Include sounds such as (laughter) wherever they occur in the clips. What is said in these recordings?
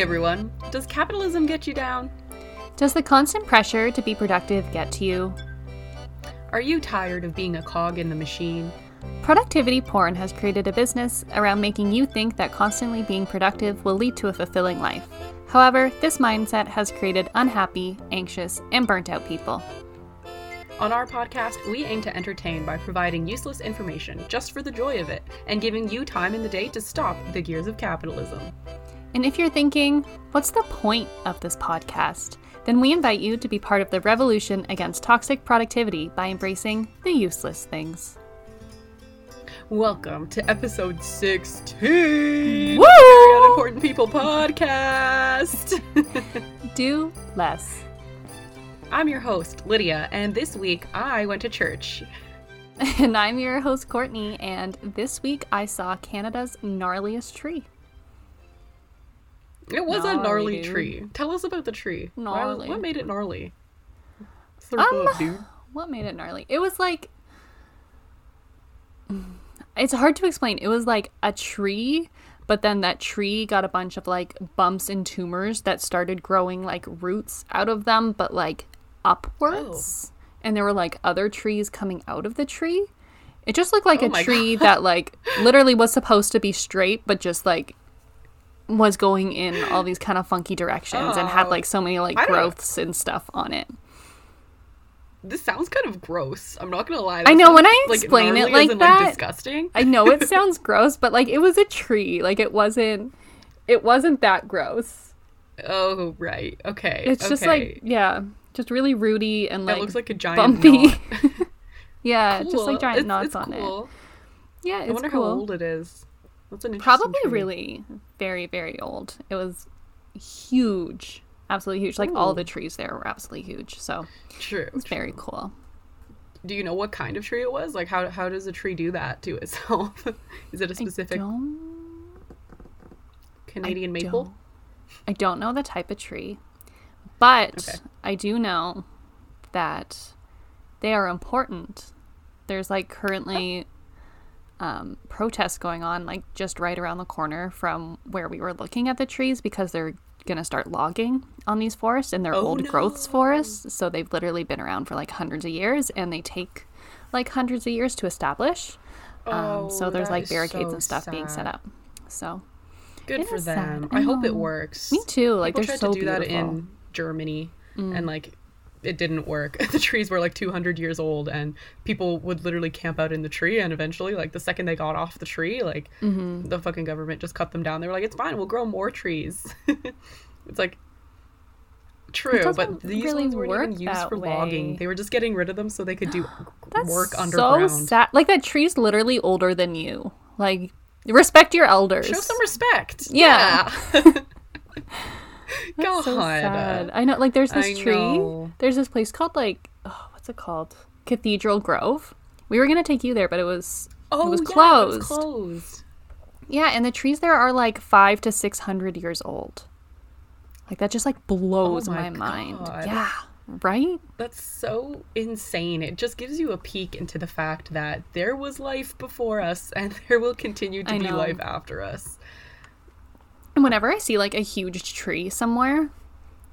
everyone. Does capitalism get you down? Does the constant pressure to be productive get to you? Are you tired of being a cog in the machine? Productivity porn has created a business around making you think that constantly being productive will lead to a fulfilling life. However, this mindset has created unhappy, anxious, and burnt out people. On our podcast, we aim to entertain by providing useless information just for the joy of it and giving you time in the day to stop the gears of capitalism. And if you're thinking, what's the point of this podcast? Then we invite you to be part of the revolution against toxic productivity by embracing the useless things. Welcome to episode 16 Woo! Very Unimportant People podcast. (laughs) Do less. I'm your host, Lydia, and this week I went to church. (laughs) And I'm your host, Courtney, and this week I saw Canada's gnarliest tree. It was a Gnarly, gnarly dude. tree. Tell us about the tree. Why- Gnarly. what made it gnarly? Um, up. What made it gnarly? It was like. It's hard to explain. It was like a tree, but then that tree got a bunch of like bumps and tumors that started growing like roots out of them, but like upwards. And there were like other trees coming out of the tree. It just looked like Oh a my tree that like (laughs) literally was supposed to be straight, but just like was going in all these kind of funky directions and had Oh. like so many like growths and stuff on it. This sounds kind of gross. I'm not gonna lie. I know, when I explain it gnarly as like in, that- disgusting. I know it (laughs) sounds gross, but like it was a tree. Like it wasn't it wasn't that gross. Oh right, okay. It's just like yeah, just really rooty and like looks like a giant bumpy. (laughs) yeah, just like giant It's- knots it's on it. cool. Yeah, I wonder cool. how old it is. That's an Probably tree. really very very old. It was huge. Absolutely huge. Like all the trees there were absolutely huge. So true. it's very cool. Do you know what kind of tree it was? Like how how does a tree do that to itself? (laughs) is it a specific Canadian I maple? don't- I don't know the type of tree, but Okay. I do know that they are important. There's like currently um, protests going on, like just right around the corner from where we were looking at the trees because they're gonna start logging on these forests and they're Oh, old growths forests. So they've literally been around for like hundreds of years and they take like hundreds of years to establish. Um, so Oh, there's like barricades so and stuff being set up. So Good for them. sad. I I hope it works. me too. Like People they're tried so to do that beautiful. Mm. in Germany, and like it didn't work. (laughs) the trees were like 200 years old, and people would literally camp out in the tree. And eventually, like the second they got off the tree, like Mm-hmm. the fucking government just cut them down. They were like, "It's fine, we'll grow more trees." (laughs) it's like true, but these really ones weren't even used for logging. They were just getting rid of them so they could do (gasps) work so sad. Like that tree's literally older than you. Like respect your elders. Show some respect. Yeah. Yeah. (laughs) That's so sad. I know. Like there's this I tree. know. There's this place called like oh, what's it called? Cathedral Grove. We were gonna take you there, but it was Oh, it was yeah, it closed. was closed. Yeah, and the trees there are like five to six hundred years old. Like that just like blows Oh my, my mind. Yeah. Right? That's so insane. It just gives you a peek into the fact that there was life before us and (laughs) there will continue to I be know. life after us. And whenever I see like a huge tree somewhere,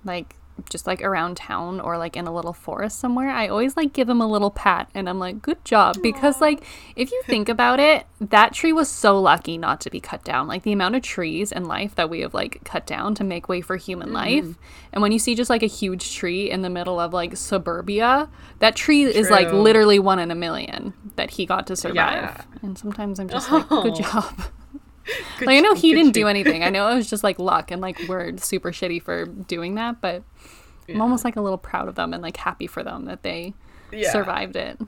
like just like around town or like in a little forest somewhere, I always like give them a little pat and I'm like, good job. Because like if you think about it, that tree was so lucky not to be cut down. Like the amount of trees in life that we have like cut down to make way for human mm-hmm. life. And when you see just like a huge tree in the middle of like suburbia, that tree is like literally one in a million that he got to survive. Yeah. And sometimes I'm just like, good Oh. job. Like I know he didn't do anything. I know it was just like (laughs) luck and like we're super shitty for doing that, but I'm almost like a little proud of them and like happy for them that they Yeah. survived it.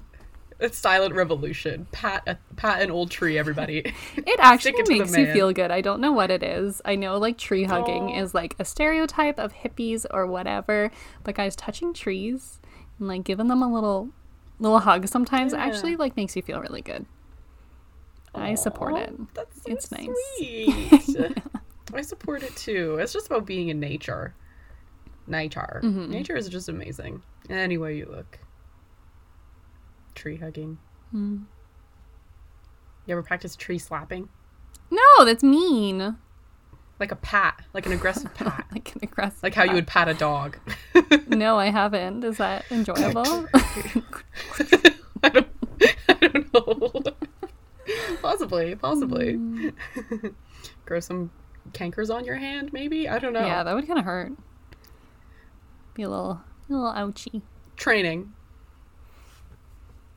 It's silent revolution. Pat a, pat an old tree, everybody. (laughs) It actually it makes you feel good. I don't know what it is. I know like tree hugging Aw. is like a stereotype of hippies or whatever, but guys touching trees and like giving them a little little hug sometimes Yeah. actually like makes you feel really good. I support it. That's so It's nice. sweet. (laughs) I support it too. It's just about being in nature. Nature. Mm-hmm. Nature is just amazing. Any way you look. Tree hugging. Mm. You ever practice tree slapping? No, that's mean. like a pat, like an aggressive (laughs) pat, like an aggressive. like how you would pat a dog. No, I haven't. Is that (laughs) enjoyable? I don't, I don't know. Possibly, possibly. Mm. (laughs) Grow some cankers on your hand, maybe. I don't know. Yeah, that would kind of hurt. Be a little, a little ouchy. Training.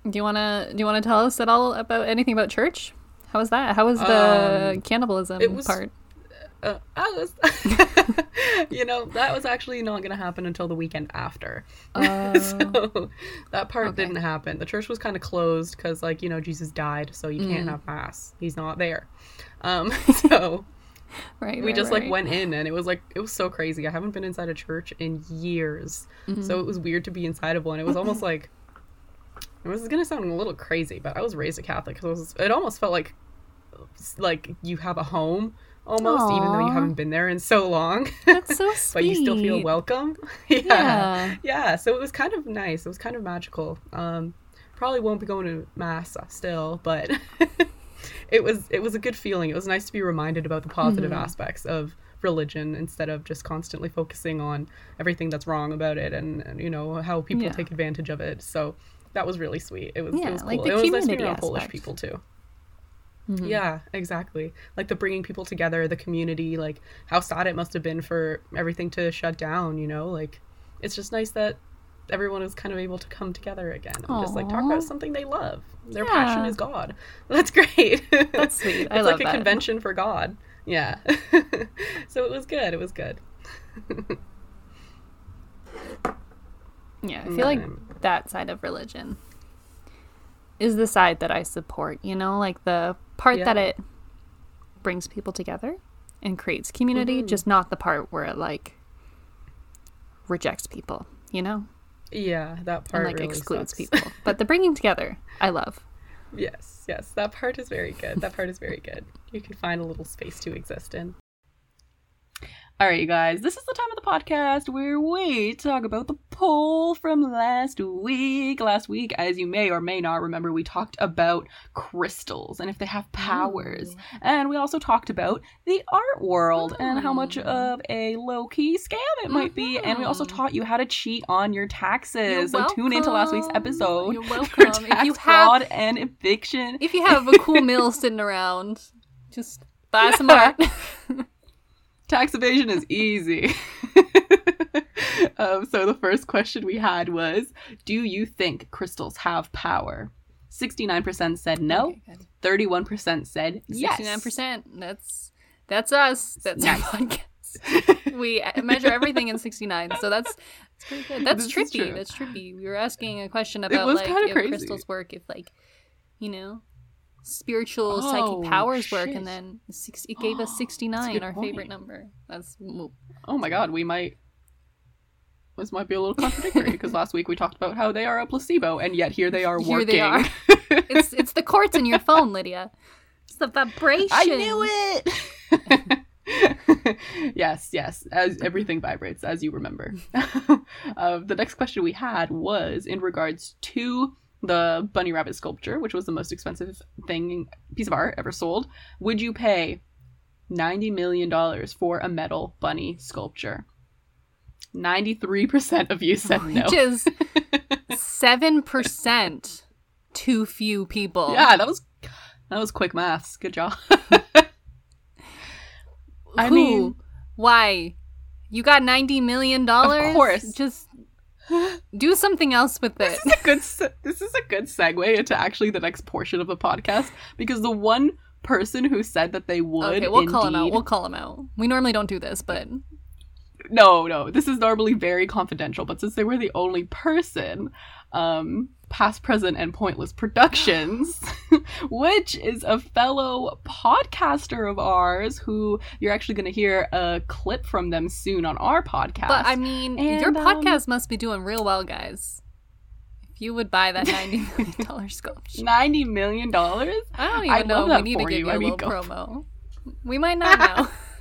Do you wanna do you wanna tell us at all about anything about church? How was that? How was the Um, cannibalism was- part? Uh, was, (laughs) you know, that was actually not going to happen until the weekend after. Oh. (laughs) so that part Okay. didn't happen. The church was kind of closed because, like, you know, Jesus died, so you Mm. can't have mass. He's not there. (laughs) Um, so right. we right, just like went in, and it was like it was so crazy. I haven't been inside a church in years, Mm-hmm. so it was weird to be inside of one. It was almost like it was gonna sound a little crazy, but I was raised a Catholic, so it, was, it almost felt like like you have a home almost, even though you haven't been there in so long. (laughs) That's so sweet. (laughs) but you still feel welcome. (laughs) yeah. Yeah. yeah. So it was kind of nice. It was kind of magical. Um, probably won't be going to mass still, but it was it was a good feeling. It was nice to be reminded about the positive Mm-hmm. aspects of religion instead of just constantly focusing on everything that's wrong about it and, and, you know how people Yeah. take advantage of it. So that was really sweet. It was Yeah, it was cool. like the it was nice to be community around Polish people too. Mhm. Yeah, exactly. Like the bringing people together, the community, like how sad it must have been for everything to shut down, you know? Like it's just nice that everyone was kind of able to come together again and just like talk about something they love. Their passion is God. (laughs) That's great. That's sweet. (laughs) I it's like a that. convention for God. Yeah. (laughs) so it was good. It was good. Yeah, I feel like Um, that side of religion is the side that I support, you know, like the part that it brings people together and creates community, Mhm. just not the part where it like rejects people, you know, Yeah, that part and like really excludes sucks. people. (laughs) But the bringing together, I love. Yes, yes, that part is very good. That part is very good. You can find a little space to exist in. All right, you guys, this is the time of the podcast where we talk about the poll from last week. Last week, as you may or may not remember, we talked about crystals and if they have powers. And we also talked about the art world and how much of a low key scam it might be. And we also Mhm. taught you how to cheat on your taxes. So tune into last week's episode You're welcome. tax If you have fraud and eviction. if you have a cool meal (laughs) sitting around, just buy some art. (laughs) Tax evasion is easy. (laughs) um, so the first question we had was Do you think crystals have power? 69% said no, Okay, 31% said yes. Sixty-nine percent. That's that's us. That's Nice. our podcast. (laughs) we measure everything in sixty-nine, so that's that's pretty good. That's This is trippy. true. That's trippy. We were asking a question about like if crazy. crystals work, if like you know spiritual Oh, psychic powers work, and then six, it gave us (gasps) sixty-nine, our point. favorite number. That's Oh my god, we might. This might be a little contradictory (laughs) because last week we talked about how they are a placebo, and yet here they are Here working. they are. (laughs) it's it's the quartz in your phone, Lydia. It's the vibration. I knew it. (laughs) yes, yes. As everything vibrates, as you remember. uh, the next question we had was in regards to the bunny rabbit sculpture, which was the most expensive thing piece of art ever sold. Would you pay ninety million dollars for a metal bunny sculpture? Ninety-three percent of you said no. Which is (laughs) seven percent too few people. Yeah, that was that was quick maths. Good job. (laughs) I Who? mean- why? You got ninety million dollars. Of course. Just (gasps) do something else with it. this is a good se- this is a good segue into actually the next portion of the podcast because the one person who said that they would Okay, we'll call him out. We'll call him out. We normally don't do this, but no no this is normally very confidential but since they were the only person um past present and pointless productions (laughs) which is a fellow podcaster of ours who you're actually going to hear a clip from them soon on our podcast but I mean, your And, um, podcast must be doing real well, guys. If you would buy that ninety (laughs) million dollar sculpture, 90 million dollars I don't even I'd know. We need to give you. I a mean, little promo. We might not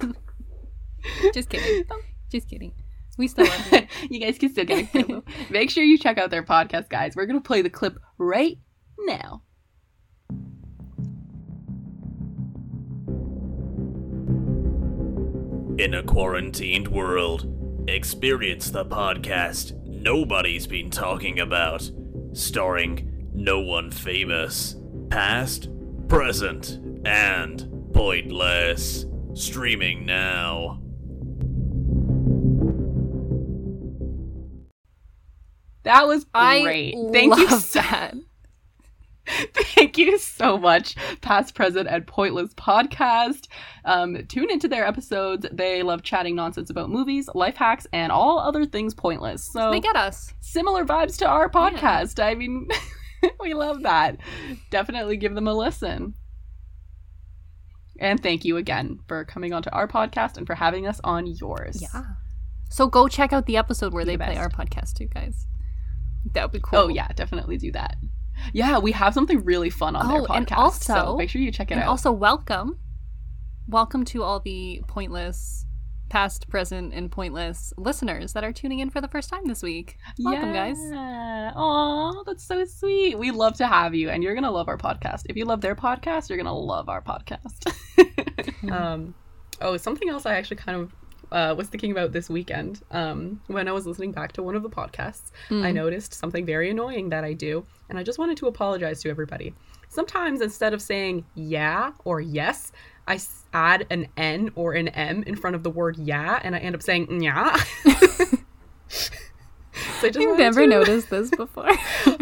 know. (laughs) Just kidding. Just kidding. We still love you. (laughs) you guys can still get a promo. (laughs) Make sure you check out their podcast, guys. We're gonna play the clip right now. In a quarantined world, experience the podcast nobody's been talking about, starring no one famous, past, present, and pointless. Streaming now. That was I great. Thank you so. (laughs) Thank you so much, Past, Present, and Pointless Podcast. Um, tune into their episodes. They love chatting nonsense about movies, life hacks, and all other things pointless. So They get us. similar vibes to our podcast. I mean, (laughs) we love that. Definitely give them a listen. And thank you again for coming onto our podcast and for having us on yours. Yeah. So go check out the episode where they the play our podcast too, guys. That would be cool. Oh yeah, definitely do that. Yeah, we have something really fun on their Oh, podcast. and also- so make sure you check it out. also welcome. Welcome to all the pointless past, present, and pointless listeners that are tuning in for the first time this week. Welcome, guys. Yeah. Aw, that's so sweet. We love to have you, and you're gonna love our podcast. If you love their podcast, you're gonna love our podcast. (laughs) (laughs) um, oh, something else I actually kind of uh, was thinking about this weekend. Um, when I was listening back to one of the podcasts, I noticed something very annoying that I do, and I just wanted to apologize to everybody. Sometimes instead of saying yeah or yes, I s- add an N or an M in front of the word yeah, and I end up saying yeah. (laughs) so I just I've never to- noticed this before. (laughs)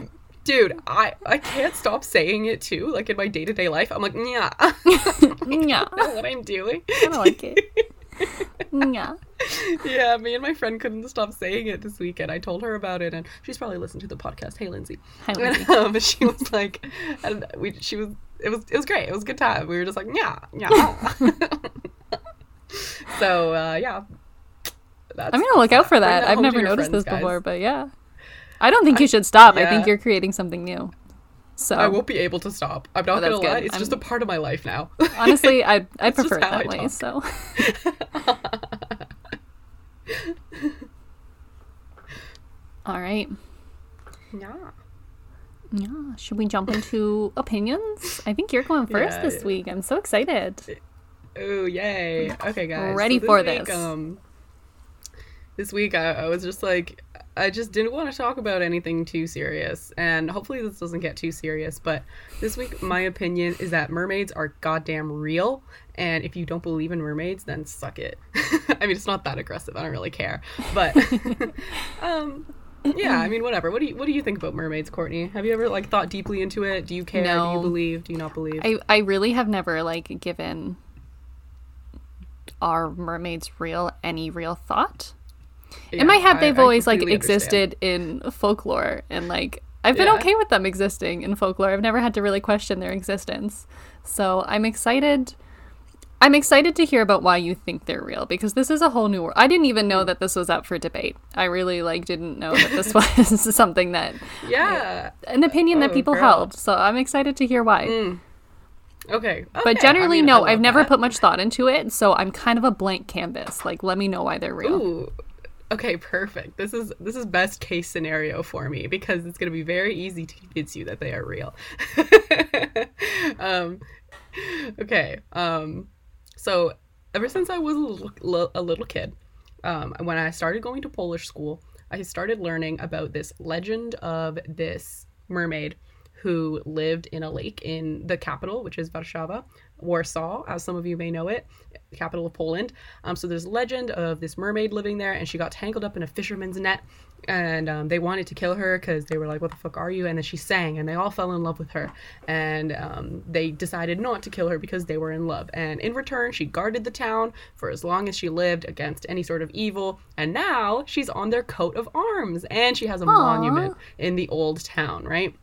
dude i i can't stop saying it too like in my day-to-day life i'm like yeah (laughs) yeah, know what i'm doing I like it. Yeah. yeah me and my friend couldn't stop saying it this weekend i told her about it and she's probably listened to the podcast hey lindsay Hi, (laughs) Lindsay. And, um, she was like and we she was it was it was great it was a good time we were just like yeah yeah (laughs) so uh yeah that's I'm gonna look out for that. I've never noticed friends, this guys. before, but yeah. I don't think you should stop. I think you're creating something new. So I won't be able to stop. I'm not Oh, gonna lie. good. It's just a I'm- part of my life now. (laughs) honestly, I I prefer it how I that way. talk. So (laughs) all right. yeah. Yeah. Should we jump into (laughs) opinions? I think you're going first Yeah, this yeah. week. I'm so excited. Oh yay! Okay, guys. Ready so for week, this. Um, this week I, I was just like, I just didn't want to talk about anything too serious, and hopefully this doesn't get too serious. But this week, my opinion is that mermaids are goddamn real, and if you don't believe in mermaids, then suck it. (laughs) I mean, it's not that aggressive. I don't really care, but (laughs) um. Yeah, I mean, whatever. What do you What do you think about mermaids, Courtney? Have you ever like thought deeply into it? Do you care? Do No. you believe? Do you not believe? I I really have never like given are mermaids real any real thought. In my head they've I always like completely understand. existed in folklore and like I've been Yeah. okay with them existing in folklore. I've never had to really question their existence. So I'm excited I'm excited to hear about why you think they're real because this is a whole new world. I didn't even know mm. that this was up for debate. I really like didn't know that this (laughs) was something that Yeah. an opinion that Oh, people girl. held. So I'm excited to hear why. Mm. Okay. But okay, I generally, mean, no, I've never that. put much thought into it, so I'm kind of a blank canvas. Like, let me know why they're real. Ooh. Okay, perfect. This is this is best case scenario for me because it's going to be very easy to convince you that they are real. (laughs) um, okay. Um, so ever since I was a little, a little kid, um, when I started going to Polish school, I started learning about this legend of this mermaid who lived in a lake in the capital, which is Warszawa, Warsaw, as some of you may know it, capital of Poland. Um, so there's a legend of this mermaid living there, and she got tangled up in a fisherman's net, and um, they wanted to kill her because they were like, "What the fuck are you?" And then she sang, and they all fell in love with her, and um, they decided not to kill her because they were in love. And in return, she guarded the town for as long as she lived against any sort of evil, and now she's on their coat of arms, and she has a monument in the old town, right?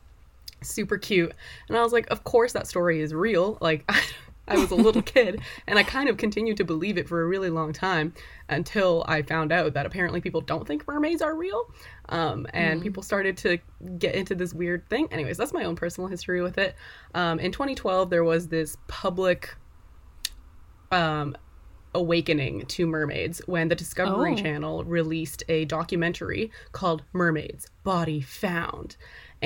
super cute. And I was like, of course that story is real. Like (laughs) I was a little (laughs) kid and I kind of continued to believe it for a really long time until I found out that apparently people don't think mermaids are real. Um, and people started to get into this weird thing. Anyways, that's my own personal history with it. Um, in 2012, there was this public um, awakening to mermaids when the Discovery Oh. Channel released a documentary called Mermaids Body Found.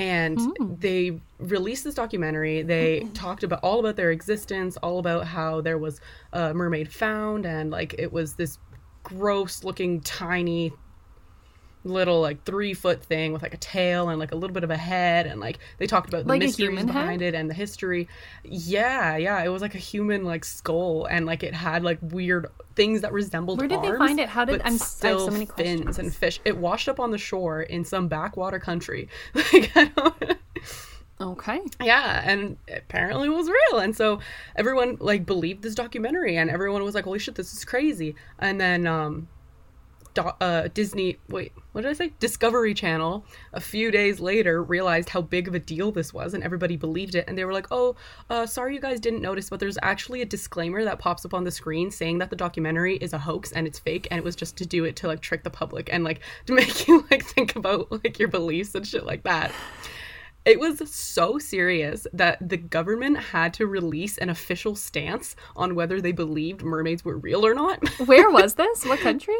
And mm. they released this documentary. They talked about all about their existence, all about how there was a mermaid found, and like it was this gross looking tiny little like three foot thing with like a tail and like a little bit of a head and like they talked about the Like mysteries human head? behind it and the history yeah yeah it was like a human like skull and like it had like weird things that resembled Where did they find it? How did- I'm s- I have so still many fins questions. and fish it washed up on the shore in some backwater country (laughs) like I don't Okay. yeah and apparently it was real and so everyone like believed this documentary and everyone was like holy shit this is crazy and then um uh, Disney, wait, what did I say? Discovery Channel, a few days later, realized how big of a deal this was, and everybody believed it. And they were like, "Oh, uh, sorry, you guys didn't notice, but there's actually a disclaimer that pops up on the screen saying that the documentary is a hoax and it's fake, and it was just to do it to like trick the public and like (laughs) to make you like think about like your beliefs and shit like that." It was so serious that the government had to release an official stance on whether they believed mermaids were real or not. Where (laughs) was this? What country?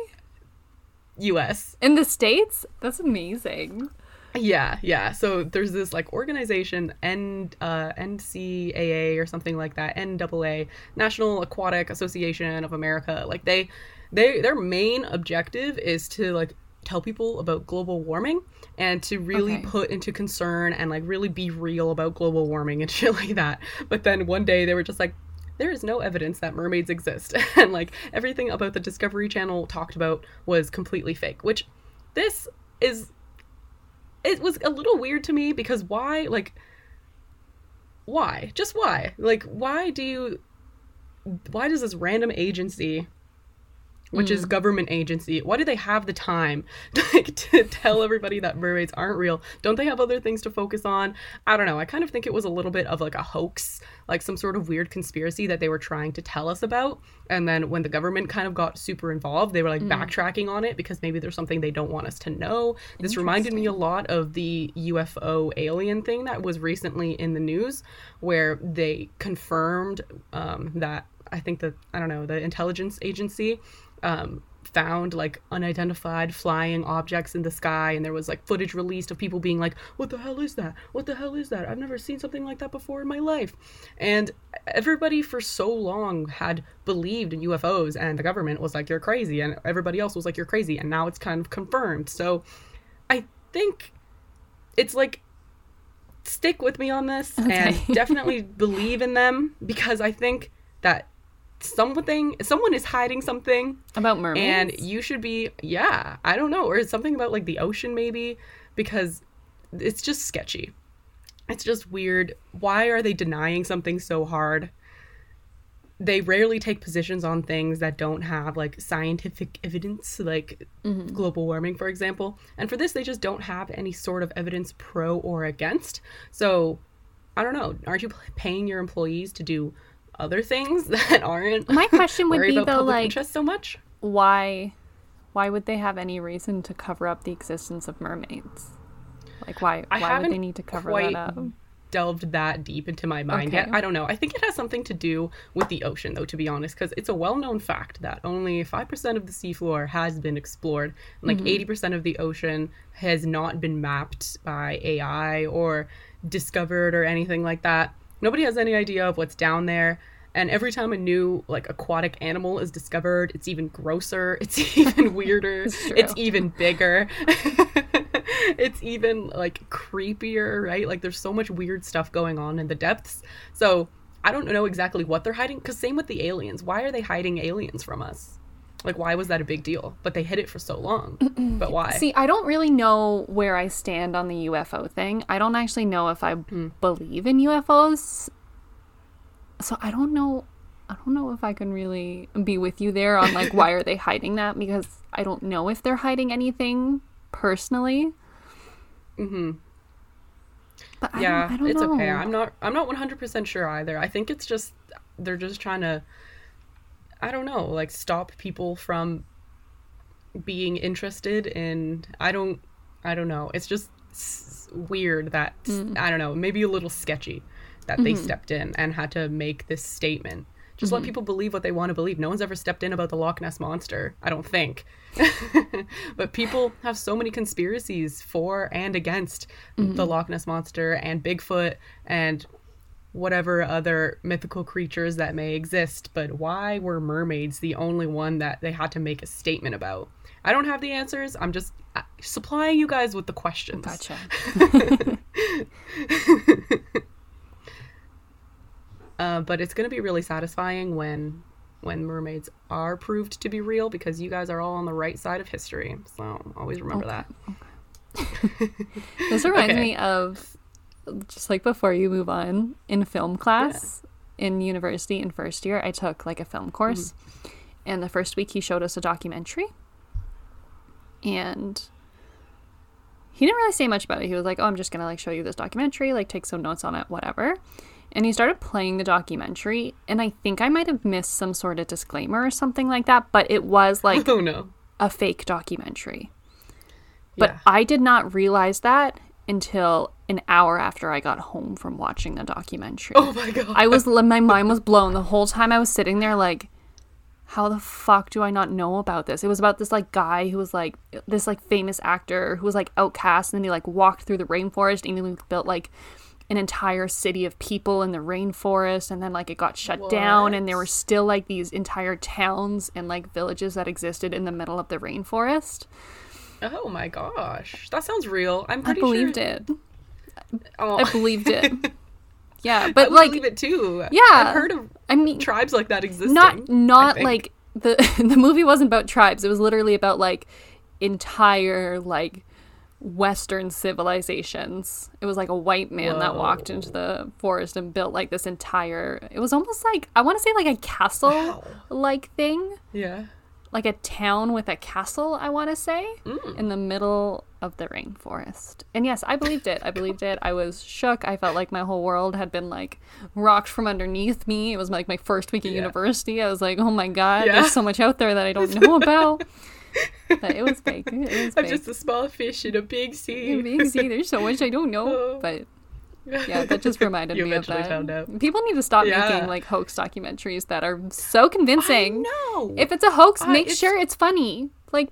U.S. In the States? That's amazing. Yeah, yeah. So there's this like organization, N uh, NCAA or something like that, NAA, National Aquatic Association of America. Like they, they their main objective is to like tell people about global warming and to really Okay. put into concern and like really be real about global warming and (laughs) shit like that. But then one day they were just like. There is no evidence that mermaids exist. (laughs) and like everything about the Discovery Channel talked about was completely fake, which this is it was a little weird to me because why like why just why like why do you why does this random agency which is government agency why do they have the time (laughs) like, to tell everybody that mermaids aren't real? Don't they have other things to focus on? I don't know. I kind of think it was a little bit of like a hoax like some sort of weird conspiracy that they were trying to tell us about. And then when the government kind of got super involved they were like backtracking on it because maybe there's something they don't want us to know. This reminded me a lot of the ufo alien thing that was recently in the news where they confirmed um, that i think that i don't know the intelligence agency um, found like unidentified flying objects in the sky and there was like footage released of people being like what the hell is that? What the hell is that? I've never seen something like that before in my life. And everybody for so long had believed in ufos and the government was like you're crazy and everybody else was like you're crazy and now it's kind of confirmed. So i think it's like stick with me on this and definitely (laughs) believe in them because i think that something someone is hiding something. About mermaids? and you should be yeah i don't know or it's something about like the ocean maybe because it's just sketchy. It's just weird. Why are they denying something so hard? They rarely take positions on things that don't have like scientific evidence like mm-hmm. global warming for example. And for this they just don't have any sort of evidence pro or against. So i don't know. Aren't you paying your employees to do other things (laughs) that aren't My question would be, though, like- interest so much why why would they have any reason to cover up the existence of mermaids? Like why I why would they need to cover quite that up? delved that deep into my mind yet. I don't know. I think it has something to do with the ocean, though, to be honest, because it's a well known fact that only 5% of the seafloor has been explored. And like mm-hmm. 80% of the ocean has not been mapped by AI or discovered or anything like that. Nobody has any idea of what's down there. And every time a new like aquatic animal is discovered, it's even grosser, (laughs) it's even weirder, It's it's even bigger. (laughs) it's even like creepier, right? Like there's so much weird stuff going on in the depths. So I don't know exactly what they're hiding. Because same with the aliens. Why are they hiding aliens from us? Like why was that a big deal? But they hid it for so long. but why? See, I don't really know where I stand on the UFO thing. I don't actually know if I Hmm. believe in UFOs. So I don't know I don't know if I can really be with you there on like why are they (laughs) hiding that because I don't know if they're hiding anything personally. hmm But I Yeah, don't, I don't it's know. okay. I'm not. I'm not 100 percent sure either. I think it's just they're just trying to. I don't know, like stop people from being interested in. I don't. I don't know. It's just s- weird that Mm. I don't know. Maybe a little sketchy that they Mm-hmm. stepped in and had to make this statement Just let people believe what they want to believe. No one's ever stepped in about the Loch Ness monster, I don't think. (laughs) but people have so many conspiracies for and against the Loch Ness monster and Bigfoot and whatever other mythical creatures that may exist. But why were mermaids the only one that they had to make a statement about? I don't have the answers. I'm just uh, supplying you guys with the questions. Gotcha. (laughs) Uh, but it's going to be really satisfying when when mermaids are proved to be real because you guys are all on the right side of history. So always remember that. (laughs) This reminds Okay. me of just like before you move on in film class in university in first year, I took like a film mm-hmm. course, and the first week he showed us a documentary, and he didn't really say much about it. He was like, "Oh, I'm just gonna like show you this documentary, like take some notes on it, whatever." And he started playing the documentary, and I think I might have missed some sort of disclaimer or something like that, but it was (laughs) like Oh no. a fake documentary. But Yeah. I did not realize that until an hour after I got home from watching the documentary. Oh my god. I was my mind was blown the whole time I was sitting there like how the fuck do I not know about this? It was about this like guy who was like this like famous actor who was like outcast and then he like walked through the rainforest and he built like an entire city of people in the rainforest and then like it got shut down and there were still like these entire towns and like villages that existed in the middle of the rainforest. Oh my gosh. That sounds real. I'm I pretty believed sure. it. Oh, I believed it. (laughs) Yeah, but would like believe it too. Yeah. I've heard of I mean tribes like that existing. not not like the (laughs) the movie wasn't about tribes. It was literally about like entire like western civilizations. It was like a white man that walked into the forest and built like this entire it was almost like I want to say like a castle Wow. like thing. Yeah. Like a town with a castle, I want to say, Mm. in the middle of the rainforest. And yes, I believed it. I believed it. I was shook. I felt like my whole world had been like rocked from underneath me. It was like my first week at Yeah. university. I was like, oh my god, Yeah. there's so much out there that I don't (laughs) know about. but it was big. It was (laughs) I'm fake. just a small fish in a big sea. Big Z, there's so much I don't know. (laughs) Oh. But (laughs) yeah, that just reminded me of that. found out. People need to stop Yeah. making like hoax documentaries that are so convincing. No. If it's a hoax, I- make it's- sure it's funny. Like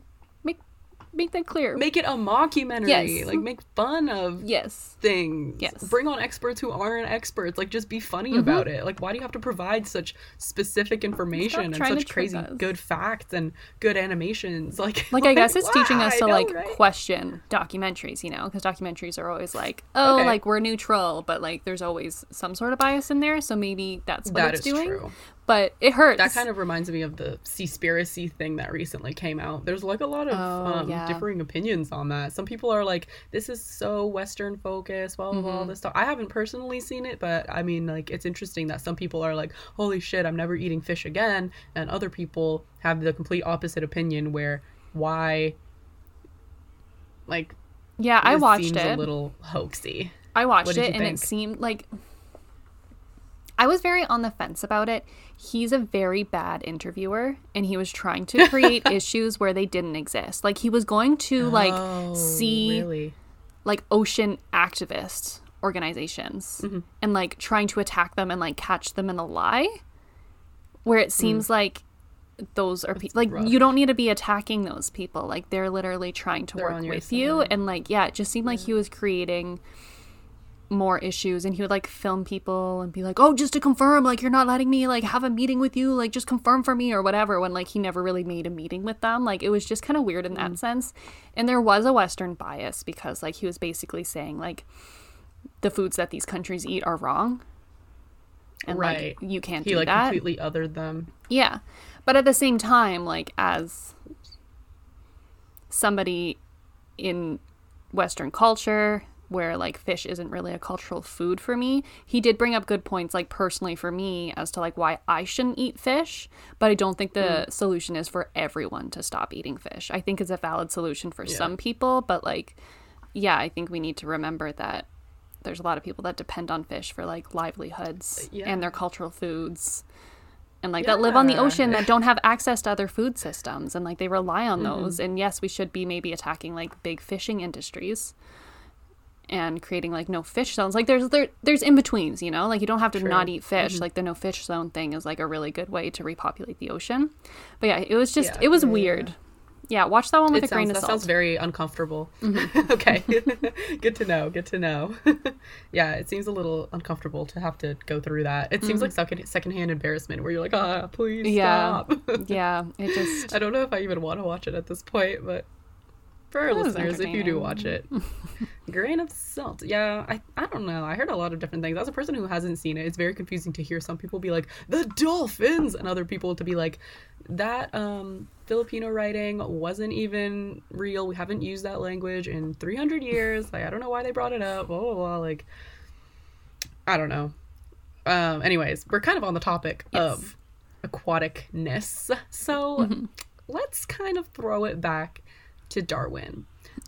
make that clear. make it a mockumentary. Yes. Like make fun of yes. things. Yes. Mm-hmm. Bring on experts who aren't experts. Like just be funny about it. Like why do you have to provide such specific information and such crazy us. good facts and good animations? (laughs) Like Like I guess (laughs) it's teaching us to know, like right? question documentaries, you know, because documentaries are always like, oh, Okay. like we're neutral, but like there's always some sort of bias in there. So maybe that's what That it's doing. true. But it hurts. That kind of reminds me of the Seaspiracy thing that recently came out. There's like a lot of Oh, um, yeah. differing opinions on that. Some people are like, "This is so Western focused," blah blah Mm-hmm. blah. all This stuff. I haven't personally seen it, but I mean, like, it's interesting that some people are like, "Holy shit, I'm never eating fish again," and other people have the complete opposite opinion, where why, like, yeah, I watched seems it. a little hoaxy. I watched it and think? it seemed like I was very on the fence about it. He's a very bad interviewer and he was trying to (laughs) create issues where they didn't exist. Like he was going to like Oh, see really? like ocean activist organizations Mm-hmm. and like trying to attack them and like catch them in a lie where it seems like those are people like Mm. rough. you don't need to be attacking those people like they're literally trying to They're work with you and like yeah it just seemed like he was creating more issues and he would like film people and be like oh just to confirm like you're not letting me like have a meeting with you like just confirm for me or whatever when like he never really made a meeting with them like it was just kind of weird in Mm. that sense and there was a western bias because like he was basically saying like the foods that these countries eat are wrong and Right. like you can't He do like that completely othered them. yeah. But at the same time, like as somebody in Western culture where like fish isn't really a cultural food for me, he did bring up good points like personally for me as to like why I shouldn't eat fish, but I don't think the solution is for everyone to stop eating fish. I think it's a valid solution for some people, but like yeah, I think we need to remember that there's a lot of people that depend on fish for like livelihoods Yeah. and their cultural foods and like that live on the ocean that don't have access to other food systems and like they rely on Mm-hmm. those and yes we should be maybe attacking like big fishing industries and creating like no fish zones. Like there's there there's in betweens, you know? Like you don't have to True. not eat fish. Mm-hmm. Like the no fish zone thing is like a really good way to repopulate the ocean. But yeah, it was just Yeah. it was Yeah, yeah, weird. Yeah, watch that one with It a grain sounds, of that salt. sounds very uncomfortable. Mm-hmm. (laughs) okay, (laughs) good to know. Good to know. (laughs) yeah, it seems a little uncomfortable to have to go through that. It seems like mm-hmm. second secondhand embarrassment where you're like, ah, please Yeah. stop. yeah, it just I don't know if I even want to watch it at this point, but for our listeners, if you do watch it, (laughs) grain of salt. Yeah, I, I don't know. I heard a lot of different things. As a person who hasn't seen it, it's very confusing to hear some people be like the dolphins, and other people to be like that. Um, Filipino writing wasn't even real. We haven't used that language in 300 years. Like I don't know why they brought it up. Blah blah blah. Like I don't know. Um, anyways, we're kind of on the topic of aquaticness, so let's kind of throw it back to Darwin.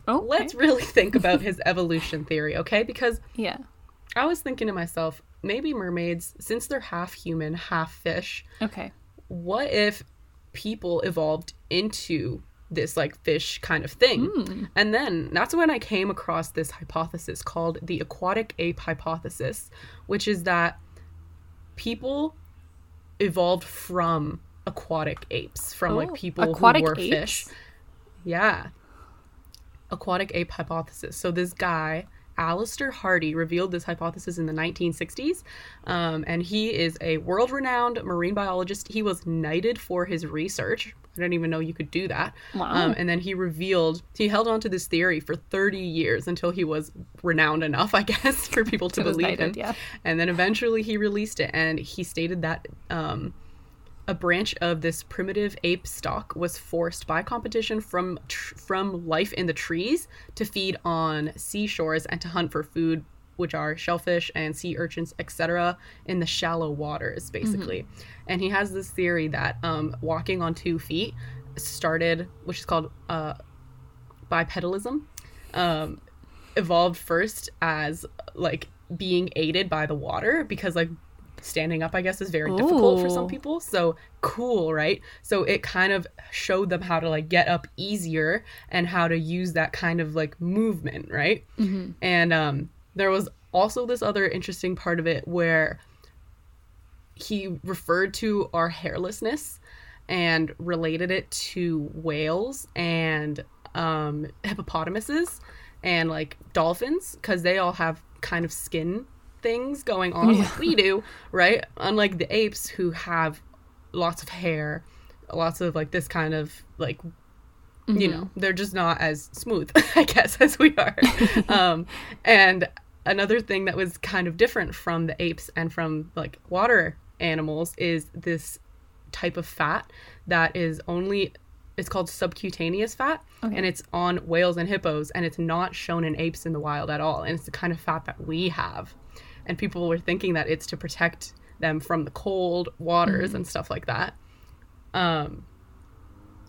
oh Let's really (laughs) think about his evolution theory, okay? Because yeah. I was thinking to myself, maybe mermaids, since they're half human, half fish, Okay. what if people evolved into this like fish kind of thing? Hmm. And then that's when I came across this hypothesis called the aquatic ape hypothesis, which is that people evolved from aquatic apes, from Oh, like people who were apes? fish. Yeah. Aquatic ape hypothesis. So this guy, Alister Hardy, revealed this hypothesis in the 1960s. Um, and he is a world renowned marine biologist. He was knighted for his research. I didn't even know you could do that. Wow. Um, and then he revealed, he held on to this theory for 30 years until he was renowned enough, I (laughs) guess, for people to believe knighted, him. yeah. And then eventually he released it and he stated that um, a branch of this primitive ape stock was forced by competition from tr- from life in the trees to feed on seashores and to hunt for food which are shellfish and sea urchins etc in the shallow waters basically. And he has this theory that um, walking on two feet started which is called uh, bipedalism um, evolved first as like being aided by the water because like standing up i guess is very difficult for some people. So cool right? So it kind of showed them how to like get up easier and how to use that kind of like movement right? And um there was also this other interesting part of it where he referred to our hairlessness and related it to whales and um, hippopotamuses and like dolphins because they all have kind of skin things going on like we do, right? Unlike the apes who have lots of hair, lots of like this kind of like you know they're just not as smooth (laughs) i guess as we are (laughs) um and another thing that was kind of different from the apes and from like water animals is this type of fat that is only it's called subcutaneous fat Okay. and it's on whales and hippos and it's not shown in apes in the wild at all and it's the kind of fat that we have and people were thinking that it's to protect them from the cold waters and stuff like that um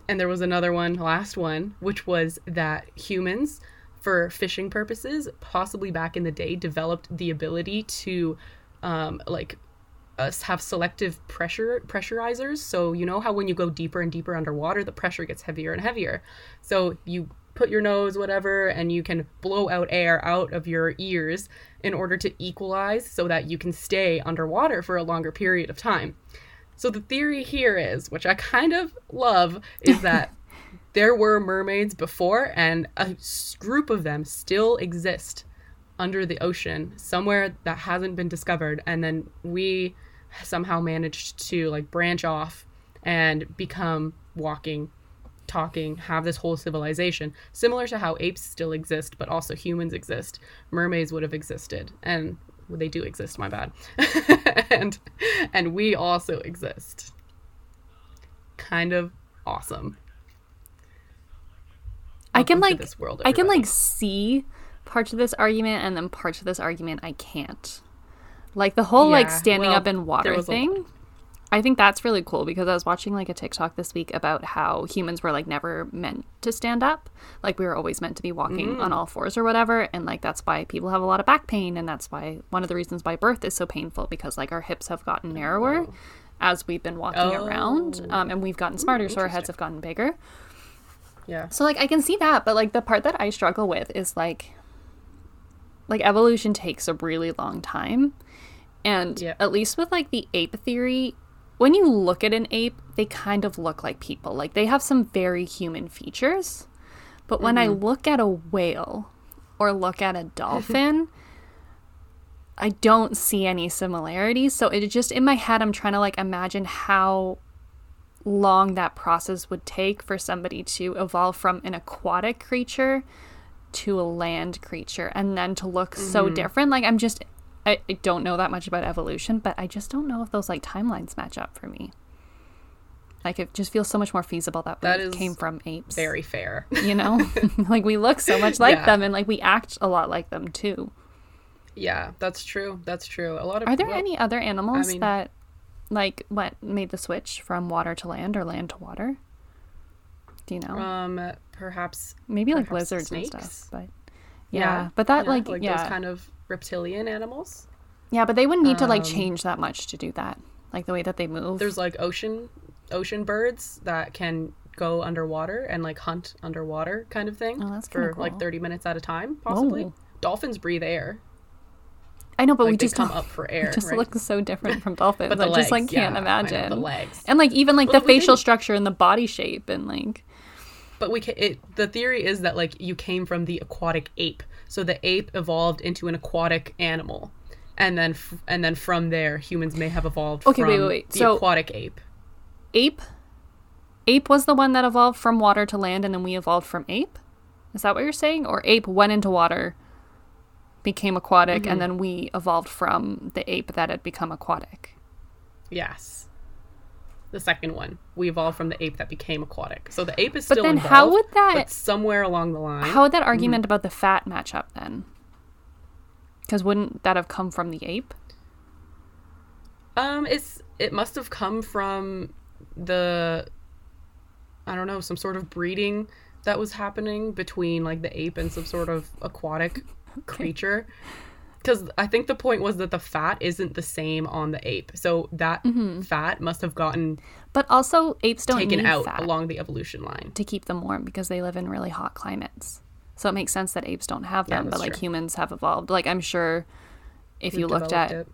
and there was another one, last one, which was that humans, for fishing purposes, possibly back in the day, developed the ability to, um, like, us have selective pressure pressurizers. So you know how when you go deeper and deeper underwater, the pressure gets heavier and heavier. So you put your nose, whatever, and you can blow out air out of your ears in order to equalize so that you can stay underwater for a longer period of time. So the theory here is, which I kind of love, is (laughs) that there were mermaids before, and a group of them still exist under the ocean somewhere that hasn't been discovered, and then we somehow managed to like branch off and become walking, talking, have this whole civilization, similar to how apes still exist, but also humans exist. Mermaids would have existed, and well, they do exist. My bad, (laughs) and and we also exist. Kind of awesome. I can like this world, I can like see parts of this argument and then parts of this argument I can't. Like the whole like standing well, up in water thing. I think that's really cool because I was watching like a TikTok this week about how humans were like never meant to stand up. Like we were always meant to be walking Mm. on all fours or whatever. And like that's why people have a lot of back pain. And that's why one of the reasons why birth is so painful because like our hips have gotten narrower as we've been walking around. Oh. Um, and we've gotten smarter, so our heads have gotten bigger. Yeah. So like I can see that, but like the part that I struggle with is like like evolution takes a really long time. And Yeah. at least with like the ape theory, when you look at an ape, they kind of look like people. Like they have some very human features. But when I mm-hmm. look at a whale or look at a (laughs) dolphin, I don't see any similarities. So it just in my head I'm trying to like imagine how long that process would take for somebody to evolve from an aquatic creature to a land creature and then to look so mm-hmm. different. Like I'm just I, I don't know that much about evolution, but I just don't know if those like timelines match up for me. Like it just feels so much more feasible that, That we came from apes. Very fair. you know? (laughs) (laughs) like we look so much like Yeah. them and like we act a lot like them too. yeah, that's true. That's true. A lot of Are there well, any other animals mean- that like what made the switch from water to land or land to water? Do you know? um perhaps Maybe like perhaps lizards and stuff, but yeah, but that like, yeah, those kind of reptilian animals. yeah, but they wouldn't need to like um, change that much to do that, like the way that they move. There's like ocean ocean birds that can go underwater and like hunt underwater kind of thing Oh, for like 30 minutes at a time possibly. Whoa. Dolphins breathe air. I know, but Like we just come up for (laughs) air, It just right? looks so different from (laughs) dolphins. I just like can't yeah, I know, imagine the legs. and like even like Well, the facial didn't- structure and the body shape and like But we can, it the theory is that like you came from the aquatic ape. So the ape evolved into an aquatic animal. And then f- and then from there humans may have evolved Okay, from wait, wait, wait. the So- aquatic ape. ape. Ape was the one that evolved from water to land, and then we evolved from ape. Is that what you're saying? Or ape went into water, became aquatic, Mm-hmm. and then we evolved from the ape that had become aquatic. Yes. The second one. We evolved from the ape that became aquatic. So the ape is But still then involved. how would that- but somewhere along the line How would that argument about the fat match up then? Because wouldn't that have come from the ape? Um, it's it must have come from the I don't know, some sort of breeding that was happening between like the ape and some sort of aquatic (laughs) creature. Because I think the point was that the fat isn't the same on the ape, so that fat must have gotten But also, apes don't taken out fat along the evolution line. to keep them warm because they live in really hot climates. So it makes sense that apes don't have Yeah, them, but that's like true. humans have evolved. Like I'm sure if you We've looked at developed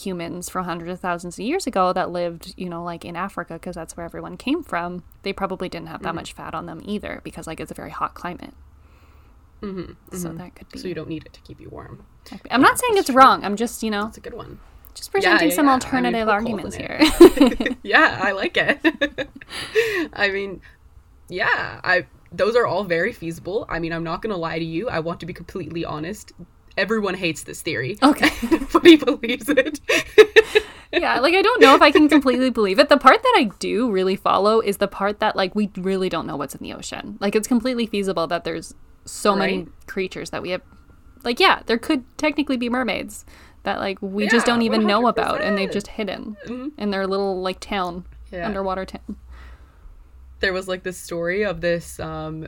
humans from hundreds of thousands of years ago that lived, you know, like in Africa, because that's where everyone came from, they probably didn't have that Mm-hmm. much fat on them either, because like it's a very hot climate. Mm-hmm, so that could be. so you don't need it to keep you warm. I'm not saying it's wrong. I'm just, you know, That's a good one. just presenting yeah, some yeah. I mean, alternative arguments here. (laughs) yeah, I like it. (laughs) I mean, yeah, I those are all very feasible. I mean, I'm not gonna lie to you. I want to be completely honest. Everyone hates this theory. Okay. (laughs) Nobody believes it. yeah, like I don't know if I can completely believe it. The part that I do really follow is the part that like we really don't know what's in the ocean. Like it's completely feasible that there's so many creatures that we have like yeah, there could technically be mermaids that like we just don't even know 100%. about and they've just hidden in their little like town, Yeah. underwater town. there was like this story of this um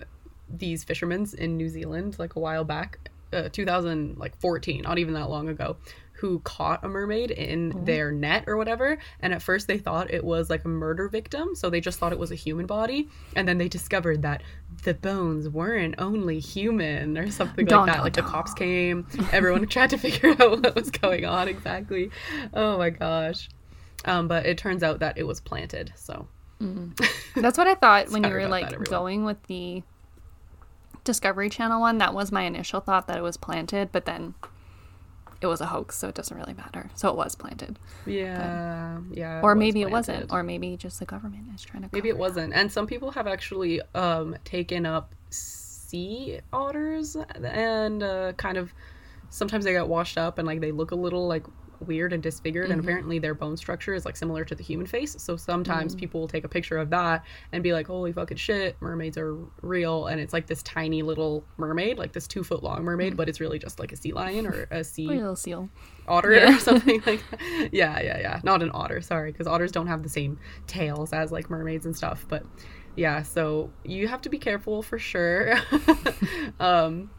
these fishermen in New Zealand like a while back, uh, 2014, not even that long ago, who caught a mermaid in their net or whatever. And at first they thought it was like a murder victim, so they just thought it was a human body. And then they discovered that the bones weren't only human or something Dun, like that. dun, Like the cops came, (laughs) everyone tried to figure out what was going on exactly. Oh my gosh. Um, but it turns out that it was planted. So (laughs) That's what I thought when you were like that, going with the Discovery Channel one. That was my initial thought that it was planted, but then it was a hoax, so it doesn't really matter. So it was planted. yeah, yeah. or maybe it wasn't or maybe just the government is trying to Maybe it wasn't. And some people have actually um, taken up sea otters and uh, kind of sometimes they get washed up and like they look a little like weird and disfigured Mm-hmm. and apparently their bone structure is like similar to the human face so Mm. sometimes people will take a picture of that and be like holy fucking shit mermaids are real and it's like this tiny little mermaid like this two foot long Mm. mermaid but it's really just like a sea lion or a sea Poor little seal otter Yeah. or something like (laughs) that. Yeah, yeah, yeah. Not an otter, sorry, because otters don't have the same tails as like mermaids and stuff. But yeah, so you have to be careful for sure. (laughs) um,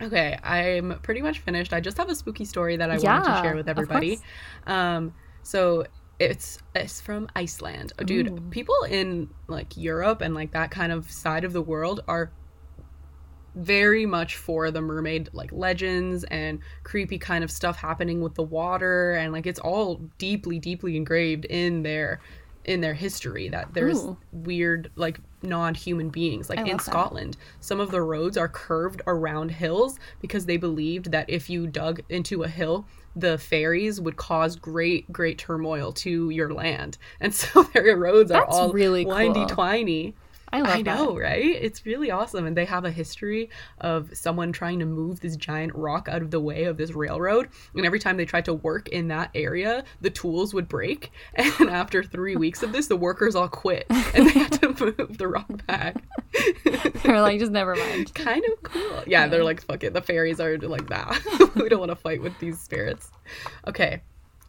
okay, I'm pretty much finished. I just have a spooky story that I wanted to share with everybody. Um, so it's it's from Iceland, Oh, dude. People in like Europe and like that kind of side of the world are very much for the mermaid like legends and creepy kind of stuff happening with the water and like it's all deeply deeply engraved in their in their history that there's Ooh. weird like non-human beings like in that. Scotland some of the roads are curved around hills because they believed that if you dug into a hill the fairies would cause great great turmoil to your land and (laughs) so their roads are all really windy cool. twiny I love I know, that. right? It's really awesome. And they have a history of someone trying to move this giant rock out of the way of this railroad. And every time they tried to work in that area, the tools would break. (laughs) And after three weeks of this, the workers all quit and they had to (laughs) move the rock back. (laughs) They're like, just never mind. kind of cool. Yeah, they're like, fuck it. The fairies are like that. we don't want to fight with these spirits. Okay.